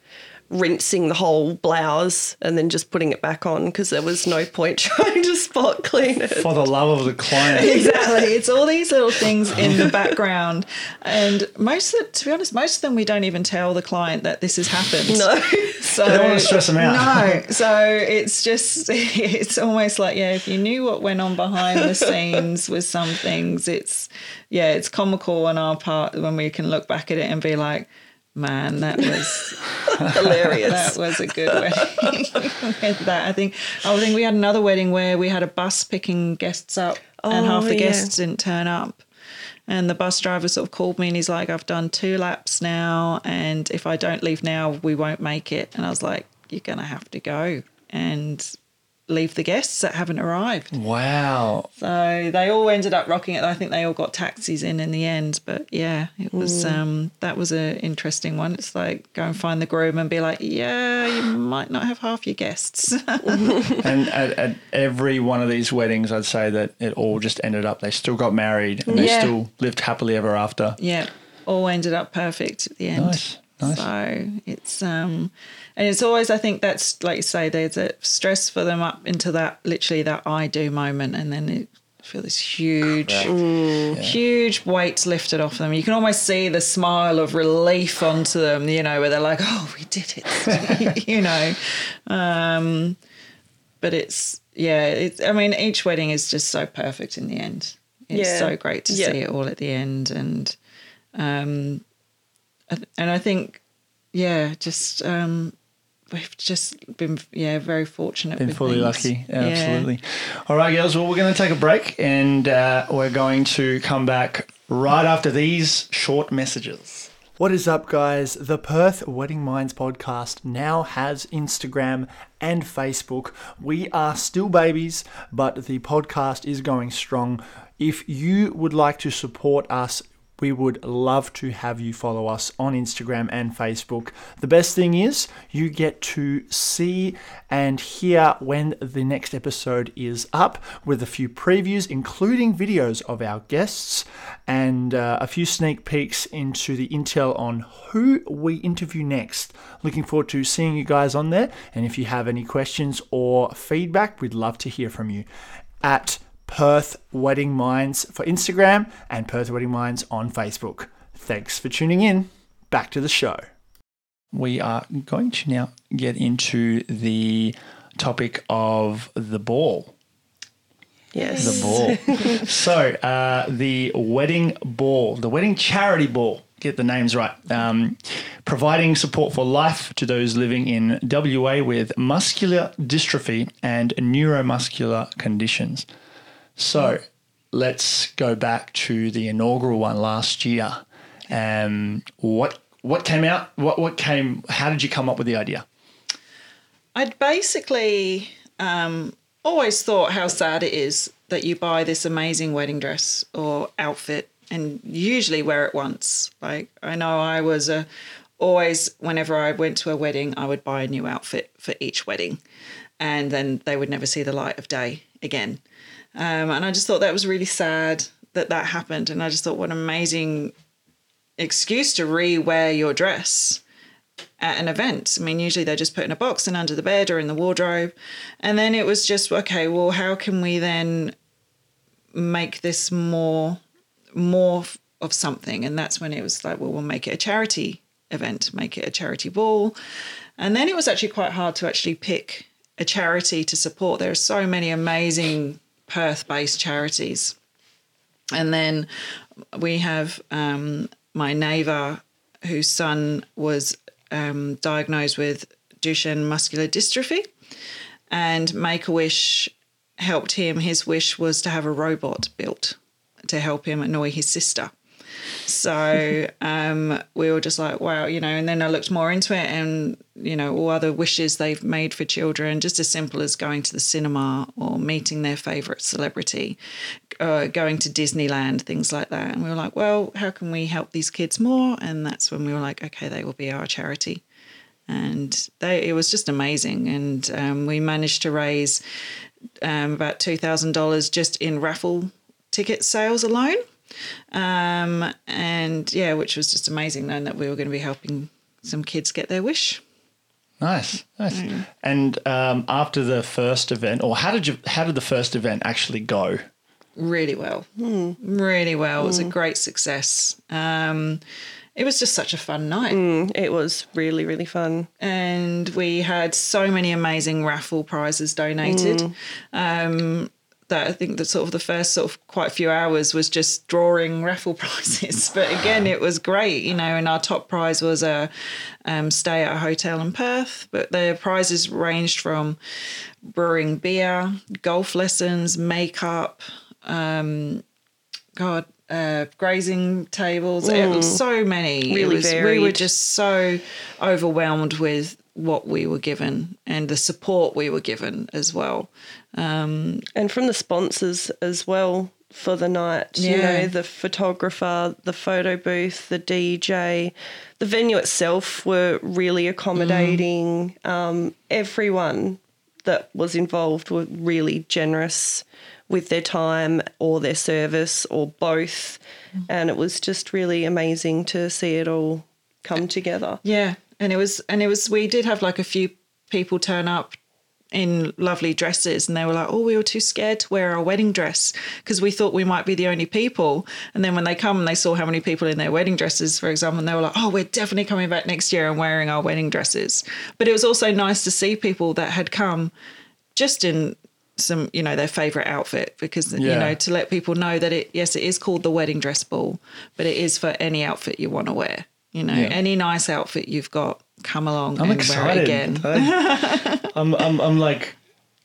rinsing the whole blouse, and then just putting it back on because there was no point trying to spot clean it. For the love of the client. exactly. It's all these little things in the background, and most of, to be honest, most of them we don't even tell the client that this has happened. No. So don't wanna stress them out. No, so it's just it's almost like yeah, if you knew what went on behind the scenes with some things, it's yeah, it's comical on our part when we can look back at it and be like, man, that was Hilarious. that was a good wedding. That, I think oh, I think we had another wedding where we had a bus picking guests up, and half Oh, the yeah. guests didn't turn up. And the bus driver sort of called me and he's like, I've done two laps now, and if I don't leave now, we won't make it. And I was like, You're gonna have to go and leave the guests that haven't arrived. Wow. So they all ended up rocking it. I think they all got taxis in in the end. But yeah, it was Mm. um, that was an interesting one. It's like go and find the groom and be like, yeah, you might not have half your guests. And at, at every one of these weddings, I'd say that it all just ended up, they still got married and they still lived happily ever after. yeah, all ended up perfect at the end. Nice, nice. So it's um, and it's always I think that's like you say there's a stress for them up into that literally that I do moment, and then it feel this huge, huge weight lifted off them. You can almost see the smile of relief onto them, you know, where they're like, "Oh, we did it," you know. Um, but it's yeah, it's. I mean, each wedding is just so perfect in the end. It's Yeah. so great to Yeah. see it all at the end, and um, I th- and I think yeah, just um, we've just been yeah very fortunate. Been with fully things. lucky. Yeah. Absolutely. All right, girls. Well, we're going to take a break and uh, we're going to come back right after these short messages. What is up, guys? The Perth Wedding Minds podcast now has Instagram and Facebook. We are still babies, but the podcast is going strong. If you would like to support us, we would love to have you follow us on Instagram and Facebook. The best thing is you get to see and hear when the next episode is up with a few previews, including videos of our guests and uh, a few sneak peeks into the intel on who we interview next. Looking forward to seeing you guys on there. And if you have any questions or feedback, we'd love to hear from you at Perth Wedding Minds for Instagram and Perth Wedding Minds on Facebook. Thanks for tuning in. Back to the show. We are going to now get into the topic of the ball. Yes. The ball. so, uh, the wedding ball, the wedding charity ball, get the names right, um, providing support for life to those living in WA with muscular dystrophy and neuromuscular conditions. So, let's go back to the inaugural one last year. Um, what what came out? What what came? How did you come up with the idea? I'd basically um, always thought how sad it is that you buy this amazing wedding dress or outfit and usually wear it once. Like I know I was a always whenever I went to a wedding, I would buy a new outfit for each wedding, and then they would never see the light of day again. Um, and I just thought that was really sad that that happened. And I just thought, what an amazing excuse to re-wear your dress at an event. I mean, usually they're just put in a box and under the bed or in the wardrobe. And then it was just, okay, well, how can we then make this more more of something? And that's when it was like, well, we'll make it a charity event, make it a charity ball. And then it was actually quite hard to actually pick a charity to support. There are so many amazing Perth-based charities. And then we have um, my neighbour whose son was um, diagnosed with Duchenne muscular dystrophy, and Make a Wish helped him. His wish was to have a robot built to help him annoy his sister. So um, we were just like, wow, you know. And then I looked more into it, and you know, all other wishes they've made for children, just as simple as going to the cinema or meeting their favorite celebrity, uh, going to Disneyland, things like that. And we were like, well, how can we help these kids more? And that's when we were like, okay, they will be our charity. And they, it was just amazing. And um, we managed to raise um, about $2,000 just in raffle ticket sales alone. Um, and yeah, which was just amazing knowing that we were going to be helping some kids get their wish. Nice, nice. And um, after the first event, or how did you? How did the first event actually go? Really well, really well. It was a great success. Um, it was just such a fun night. Mm, it was really, really fun. and we had so many amazing raffle prizes donated. Um, that I think that sort of the first sort of quite a few hours was just drawing raffle prizes. But again, it was great, you know. And our top prize was a um, stay at a hotel in Perth. But the prizes ranged from brewing beer, golf lessons, makeup, um, God, uh, grazing tables. Was so many. Really was- We were just so overwhelmed with what we were given and the support we were given as well. And from the sponsors as well for the night, you Yeah. know, the photographer, the photo booth, the DJ, the venue itself were really accommodating. Um, everyone that was involved were really generous with their time or their service or both. And it was just really amazing to see it all come together. Yeah, and it was and it was we did have like a few people turn up in lovely dresses and they were like oh we were too scared to wear our wedding dress because we thought we might be the only people. And then when they come and they saw how many people in their wedding dresses for example and they were like oh we're definitely coming back next year and wearing our wedding dresses. But it was also nice to see people that had come just in some you know their favorite outfit because you know to let people know that it yes it is called the wedding dress ball but it is for any outfit you want to wear you know Yeah. any nice outfit you've got come along I'm and excited. wear it again I'm, I'm, I'm like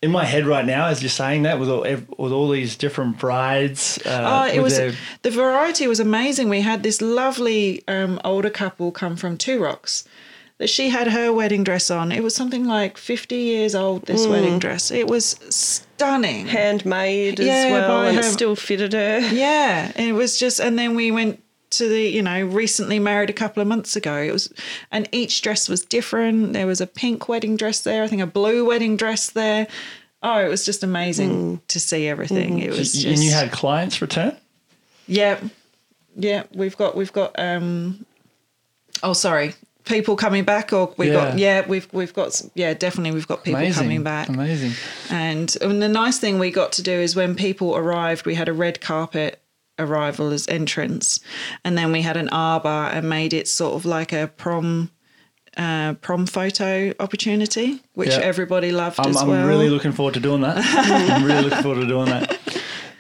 in my head right now as you're saying that with all with all these different brides. Uh, Oh, it was their- the variety was amazing. We had this lovely um, older couple come from Two Rocks. That she had her wedding dress on. It was something like fifty years old. This wedding dress. It was stunning. Handmade as well, by and it her- still fitted her. Yeah, it was just, and then we went to the, you know, recently married a couple of months ago. It was, and each dress was different. There was a pink wedding dress there, I think a blue wedding dress there. Oh, it was just amazing to see everything. It was just, and you had clients return. yeah, yeah. We've got, we've got. um Oh, sorry, people coming back, or we got, Yeah. yeah, we've we've got, some, yeah, definitely we've got people Amazing, coming back. Amazing. And, and the nice thing we got to do is when people arrived, we had a red carpet arrival as entrance, and then we had an arbor and made it sort of like a prom uh, prom photo opportunity, which Yeah. everybody loved I'm, as I'm well. really looking forward to doing that. I'm really looking forward to doing that.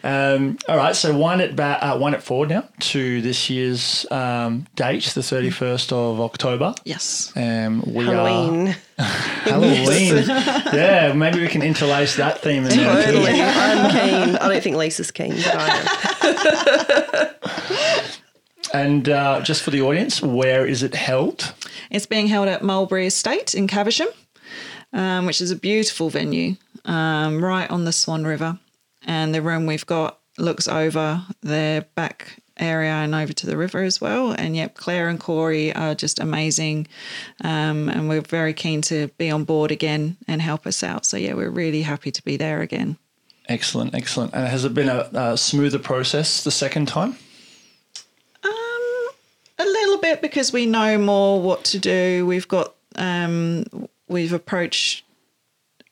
Um, all right, so wind it back, uh, wind it forward now to this year's um, date, the 31st of October. yes. Um, we Halloween. are Halloween. yeah, maybe we can interlace that theme in there. Totally. I'm keen. I don't think Lisa's keen, but I am. And uh, just for the audience, where is it held? It's being held at Mulberry Estate in Caversham, um, which is a beautiful venue um, right on the Swan River. And the room we've got looks over their back area and over to the river as well. And yep, Claire and Corey are just amazing. Um, and we're very keen to be on board again and help us out. So yeah, we're really happy to be there again. Excellent, excellent. And has it been a, a smoother process the second time? Um, a little bit because we know more what to do. We've got um, we've approached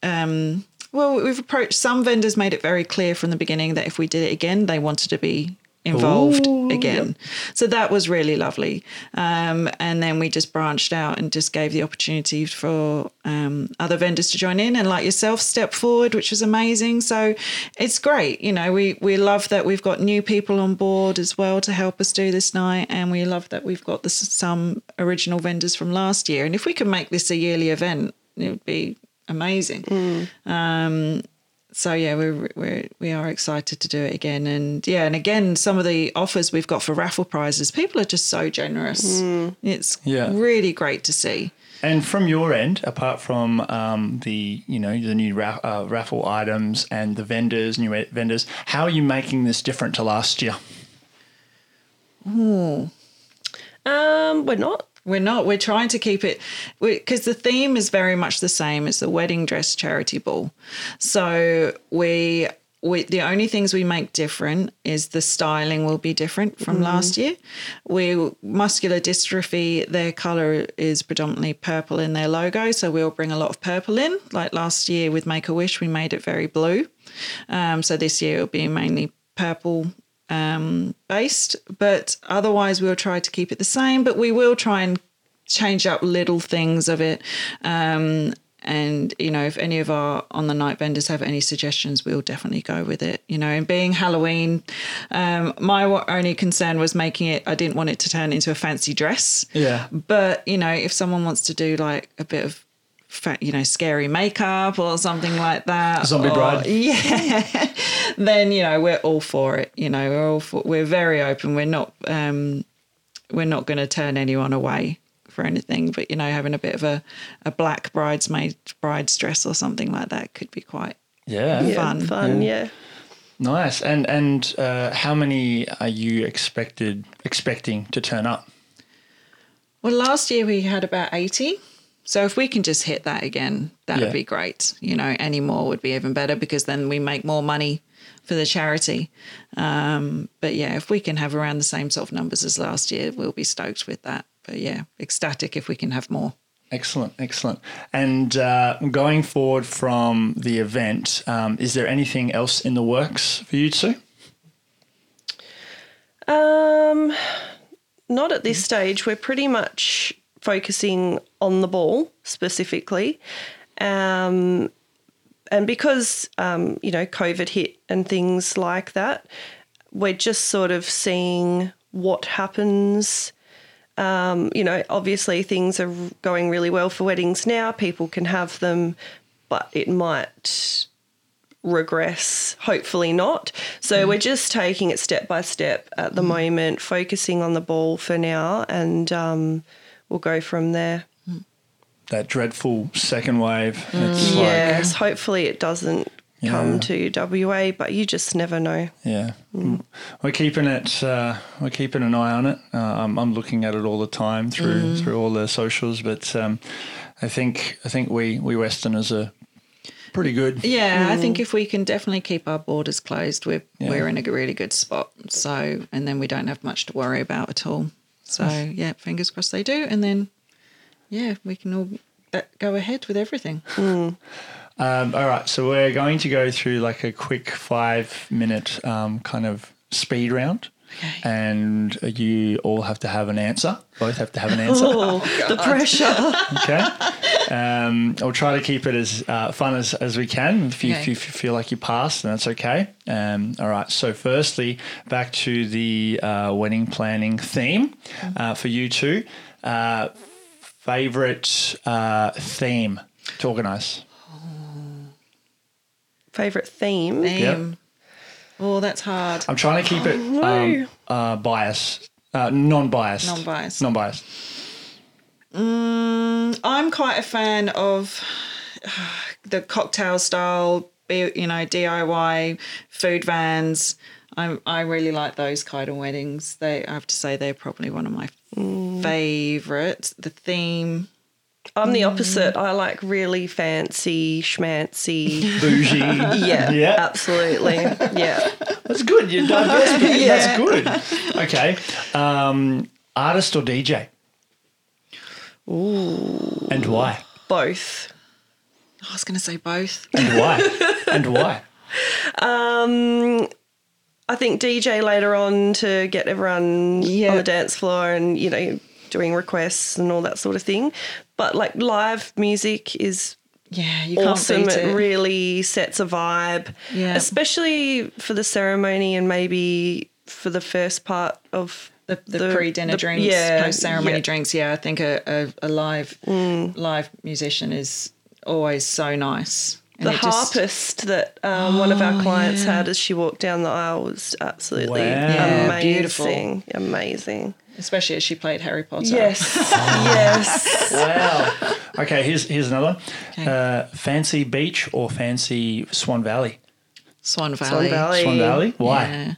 um, well, we've approached some vendors made it very clear from the beginning that if we did it again, they wanted to be involved Ooh, again. So that was really lovely. Um, and then we just branched out and just gave the opportunity for um, other vendors to join in and like yourself step forward, which was amazing. So it's great. You know, we, we love that we've got new people on board as well to help us do this night. And we love that we've got this, some original vendors from last year. And if we can make this a yearly event, it would be amazing. Um, so yeah, we're we're we are excited to do it again, and yeah, and again, some of the offers we've got for raffle prizes, people are just so generous. It's Yeah. really great to see. And from your end, apart from um, the you know the new ra- uh, raffle items and the vendors, new e- vendors, how are you making this different to last year? Um, we're not. We're not. We're trying to keep it because the theme is very much the same. It's the wedding dress charity ball. So we we the only things we make different is the styling will be different from last year. We muscular dystrophy. Their color is predominantly purple in their logo, so we'll bring a lot of purple in. Like last year with Make a Wish, we made it very blue. Um, so this year it'll be mainly purple um, based, but otherwise we'll try to keep it the same. But we will try and change up little things of it. Um, and you know, if any of our on the night vendors have any suggestions, we'll definitely go with it. You know, and being Halloween, um, my only concern was making it. I didn't want it to turn into a fancy dress. Yeah. But you know, if someone wants to do like a bit of you know, scary makeup or something like that. Zombie or- bride. Yeah. then, you know, we're all for it. You know, we're all for, we're very open. We're not, um, we're not going to turn anyone away for anything, but you know, having a bit of a, a black bridesmaid bride's dress or something like that could be quite Yeah, Yeah, Fun. Fun, yeah. nice. And and uh, how many are you expected expecting to turn up? Well, last year we had about 80. So if we can just hit that again, that Yeah. would be great. You know, any more would be even better because then we make more money for the charity. Um, but yeah, if we can have around the same sort of numbers as last year, we'll be stoked with that. But yeah, ecstatic if we can have more. Excellent, excellent. And uh, going forward from the event, um, is there anything else in the works for you two? Um, not at this stage. We're pretty much focusing on the ball specifically. Um, and because, um, you know, COVID hit and things like that, we're just sort of seeing what happens. Um, you know, obviously things are going really well for weddings now. People can have them, but it might regress, hopefully not. So we're just taking it step by step at the moment, focusing on the ball for now, and um, we'll go from there. That dreadful second wave. It's like, yes, hopefully it doesn't Yeah. come to WA, but you just never know. yeah. We're keeping it. Uh, we're keeping an eye on it. Uh, I'm, I'm looking at it all the time through through all the socials. But um, I think I think we we Westerners are pretty good. Yeah, I think if we can definitely keep our borders closed, we're Yeah. we're in a really good spot. So, and then we don't have much to worry about at all. So, yeah, fingers crossed they do, and then yeah, we can all go ahead with everything. Um, all right, so we're going to go through like a quick five minute um, kind of speed round. Okay. and you all have to have an answer. Both have to have an answer. Oh, the pressure. Okay. Um, I'll try to keep it as uh, fun as, as we can. If you, Okay. if you feel like you passed, then that's okay. Um, all right. So, firstly, back to the uh, wedding planning theme uh, for you two. Uh, favorite uh, theme to organise? Favorite theme. Name. Oh, that's hard. I'm trying to keep it um, uh, bias, uh, non-biased, Non-biased. non-biased. Mm, I'm quite a fan of the cocktail style, you know, DIY food vans. I I really like those kind of weddings. They I have to say they're probably one of my favourites. The theme, I'm the opposite. I like really fancy, schmancy. Bougie. Yeah, Yeah. absolutely. Yeah. That's good. You're diverse. but That's good. Okay. Um, artist or DJ? Ooh. And why? Both. I was going to say both. And why? and why? Um, I think DJ later on to get everyone Yeah. on the dance floor and, you know, doing requests and all that sort of thing. But like live music is Yeah, you can't awesome. It. it. really sets a vibe, Yeah. especially for the ceremony and maybe for the first part of the, the, pre-dinner the- drinks, yeah, post-ceremony yeah. Mm. drinks. Yeah, I think a, a, a live live musician is always so nice. And The it just- harpist that um, one of our Oh, clients yeah. had as she walked down the aisle was absolutely Wow. Yeah, amazing. beautiful. Amazing. Especially as she played Harry Potter. Yes. yes. Wow. Okay, here's here's another. Okay. Uh, fancy beach or fancy Swan Valley? Swan Valley. Swan Valley. Swan Valley? Why? Yeah.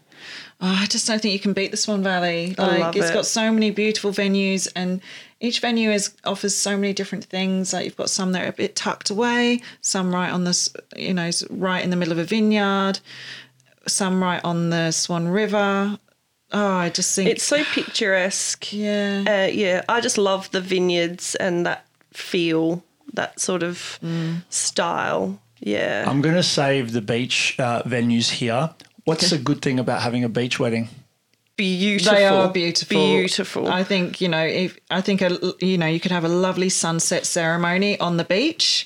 Oh, I just don't think you can beat the Swan Valley. Like love it's it. got so many beautiful venues and each venue is offers so many different things. Like you've got some that are a bit tucked away, some right on this, you know, right in the middle of a vineyard, some right on the Swan River. Oh, I just think It's so picturesque. yeah. Uh, yeah, I just love the vineyards and that feel, that sort of Mm. style. Yeah. I'm going to save the beach uh, venues here. What's a good thing about having a beach wedding? beautiful. They are beautiful. Beautiful. I think you know. If I think a, you know, you could have a lovely sunset ceremony on the beach.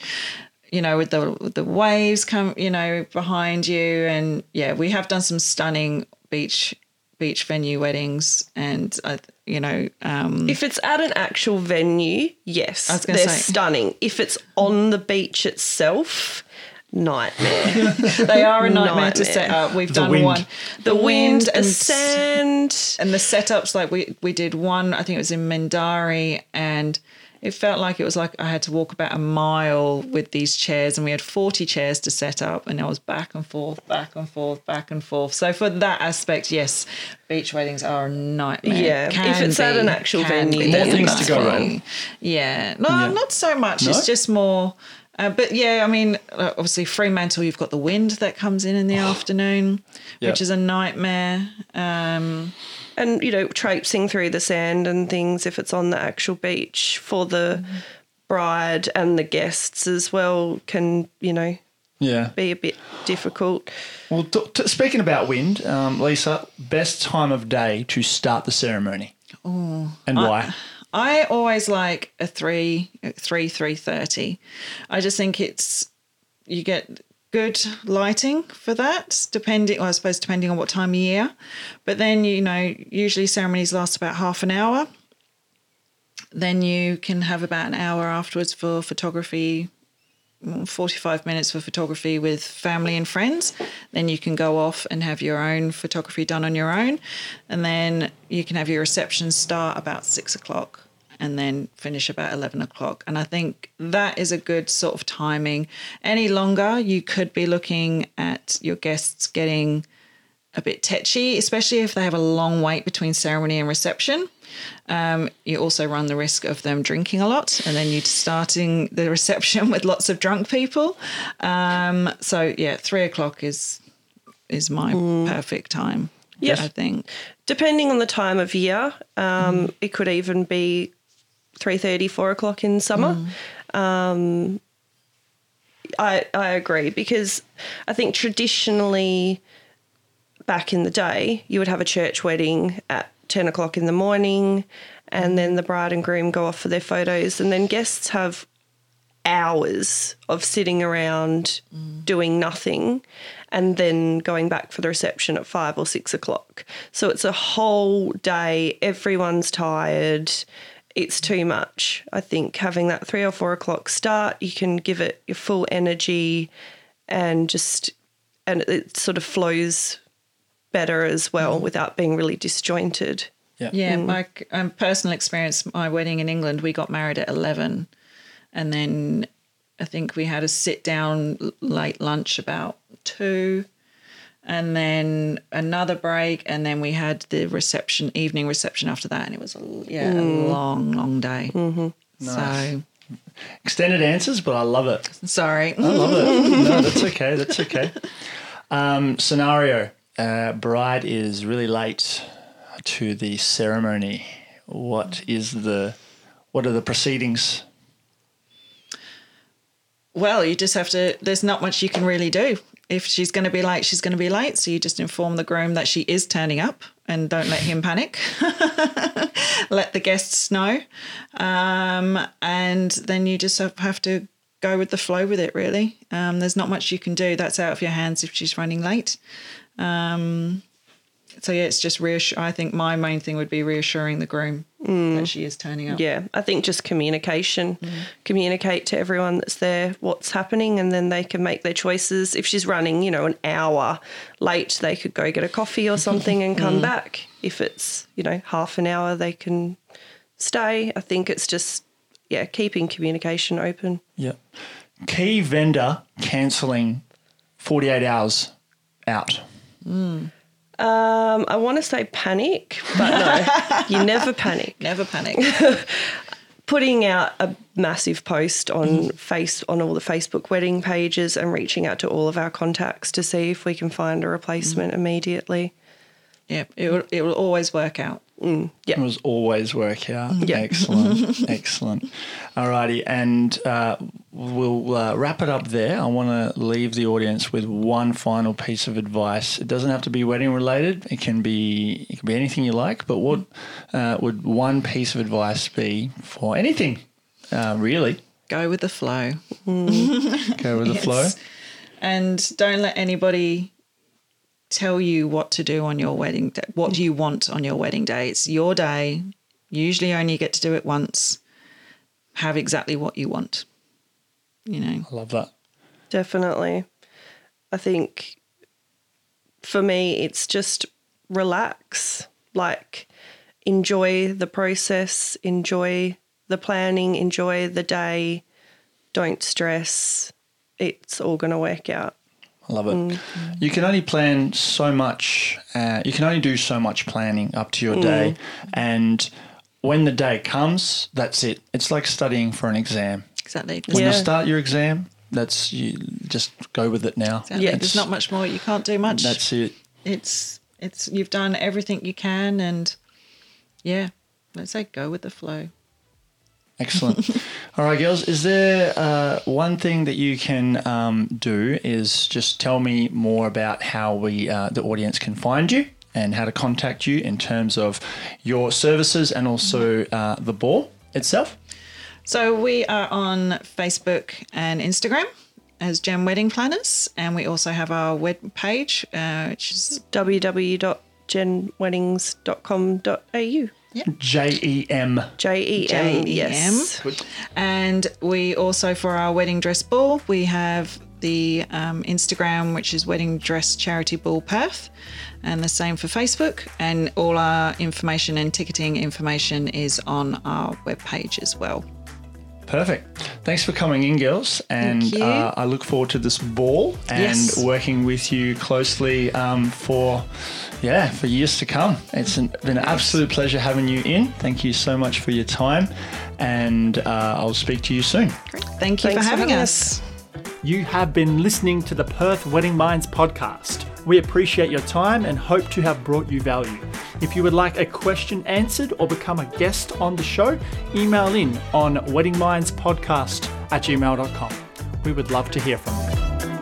You know, with the with the waves come, you know, behind you, and yeah, we have done some stunning beach beach venue weddings, and I, you know, um, if it's at an actual venue, yes, I was they're say- stunning. If it's on the beach itself, nightmare. they are a nightmare, to set up. We've The done wind. one, the wind, the and sand. and the setups like we we did one i think it was in Mindarie and it felt like it was like I had to walk about a mile with these chairs and we had 40 chairs to set up and I was back and forth back and forth back and forth so for that aspect yes beach weddings are a nightmare Yeah, if Can it's at an actual venue, be. More then things to go fine. around. yeah no Yeah. not so much No? it's just more uh, but yeah, I mean, uh, obviously Fremantle, you've got the wind that comes in in the afternoon, Yep. which is a nightmare. Um, and you know traipsing through the sand and things if it's on the actual beach for the Mm-hmm. bride and the guests as well can you know Yeah. be a bit difficult Well, t- t- speaking about wind, um, Lisa, best time of day to start the ceremony. Oh, and why? I always like a three, three, three thirty. I just think it's you get good lighting for that, depending. Well, I suppose depending on what time of year. But then you know, usually ceremonies last about half an hour. Then you can have about an hour afterwards for photography. mm, 45 minutes for photography with family and friends. Then you can go off and have your own photography done on your own. And then you can have your reception start about six o'clock and then finish about 11 o'clock. And I think that is a good sort of timing. Any longer, you could be looking at your guests getting a bit tetchy, especially if they have a long wait between ceremony and reception. Um, you also run the risk of them drinking a lot and then you starting the reception with lots of drunk people. Um, so yeah, three o'clock is is my perfect time. Yes. I think. depending on the time of year um, it could even be 3.30 4 o'clock in summer um, I, I agree because i think traditionally back in the day, you would have a church wedding at 10 o'clock in the morning, and then the bride and groom go off for their photos, and then guests have hours of sitting around doing nothing and then going back for the reception at five or six o'clock. So it's a whole day, everyone's tired. It's too much. I think having that three or four o'clock start, you can give it your full energy and just, and it sort of flows better as well without being really disjointed. Yeah. Yeah, my um, personal experience, my wedding in England, we got married at 11. And then I think we had a sit down late lunch about two. And then another break. And then we had the reception, evening reception after that. And it was, a, yeah, a long, long day. Nice. Extended answers, but I love it. Sorry. I love it. No, that's okay. That's okay. Um, scenario: uh, Bride is really late to the ceremony. What is the what are the proceedings? Well, you just have to, there's not much you can really do. If she's going to be late, she's going to be late. So you just inform the groom that she is turning up and don't let him panic. let the guests know. Um, and then you just have- to go with the flow with it, really. Um, there's not much you can do. That's out of your hands if she's running late. Um, so, yeah, it's just reassure. I think my main thing would be reassuring the groom mm. that she is turning up. Yeah, I think just communication. Mm. Communicate to everyone that's there what's happening, and then they can make their choices. If she's running, you know, an hour late, they could go get a coffee or something and come mm. back. If it's, you know, half an hour, they can stay. I think it's just, yeah, keeping communication open. Yeah. Key vendor cancelling forty eight hours out. Um, I want to say panic, but no, you never panic. Never panic. putting out a massive post on face on all the Facebook wedding pages and reaching out to all of our contacts to see if we can find a replacement immediately. yeah, it will, it will always work out. It Yeah. was always work out. Yeah. Excellent. Excellent. Alrighty. And uh, we'll uh, wrap it up there. I want to leave the audience with one final piece of advice. It doesn't have to be wedding related. It can be it can be anything you like. But what uh, would one piece of advice be for anything? Uh, really, Go with the flow. go with the flow. And don't let anybody tell you what to do on your wedding day, what do you want on your wedding day. It's your day. Usually only get to do it once. Have exactly what you want. You know. I love that. Definitely. I think for me, it's just relax, like enjoy the process, enjoy the planning, enjoy the day. Don't stress. It's all going to work out. I love it. You can only plan so much. Uh, you can only do so much planning up to your day, and when the day comes, that's it. It's like studying for an exam. Exactly. When Yeah. you start your exam, that's you. Just go with it now. Exactly. Yeah. There's not much more. You can't do much. That's it. it's it's you've done everything you can and yeah, let's say go with the flow. Excellent. All right, girls. Is there uh, one thing that you can um, do? Is just tell me more about how we, uh, the audience, can find you and how to contact you in terms of your services and also uh, the ball itself. So we are on Facebook and Instagram as Jem Wedding Planners, and we also have our web page, uh, which is www.jemweddings.com.au. J E M. J E M. J M. Yes. And we also, for our wedding dress ball, we have the um, Instagram, which is Wedding Dress Charity Ball Perth, and the same for Facebook. And all our information and ticketing information is on our webpage as well. Perfect. Thanks for coming in, girls. And you. uh, I look forward to this ball and Yes. working with you closely um, for, yeah, for years to come. It's an, been an absolute pleasure having you in. Thank you so much for your time, and uh, I'll speak to you soon. Thank you Thanks for for having having us. You have been listening to the Perth Wedding Minds podcast. We appreciate your time and hope to have brought you value. If you would like a question answered or become a guest on the show, email in on weddingmindspodcast at gmail.com. We would love to hear from you.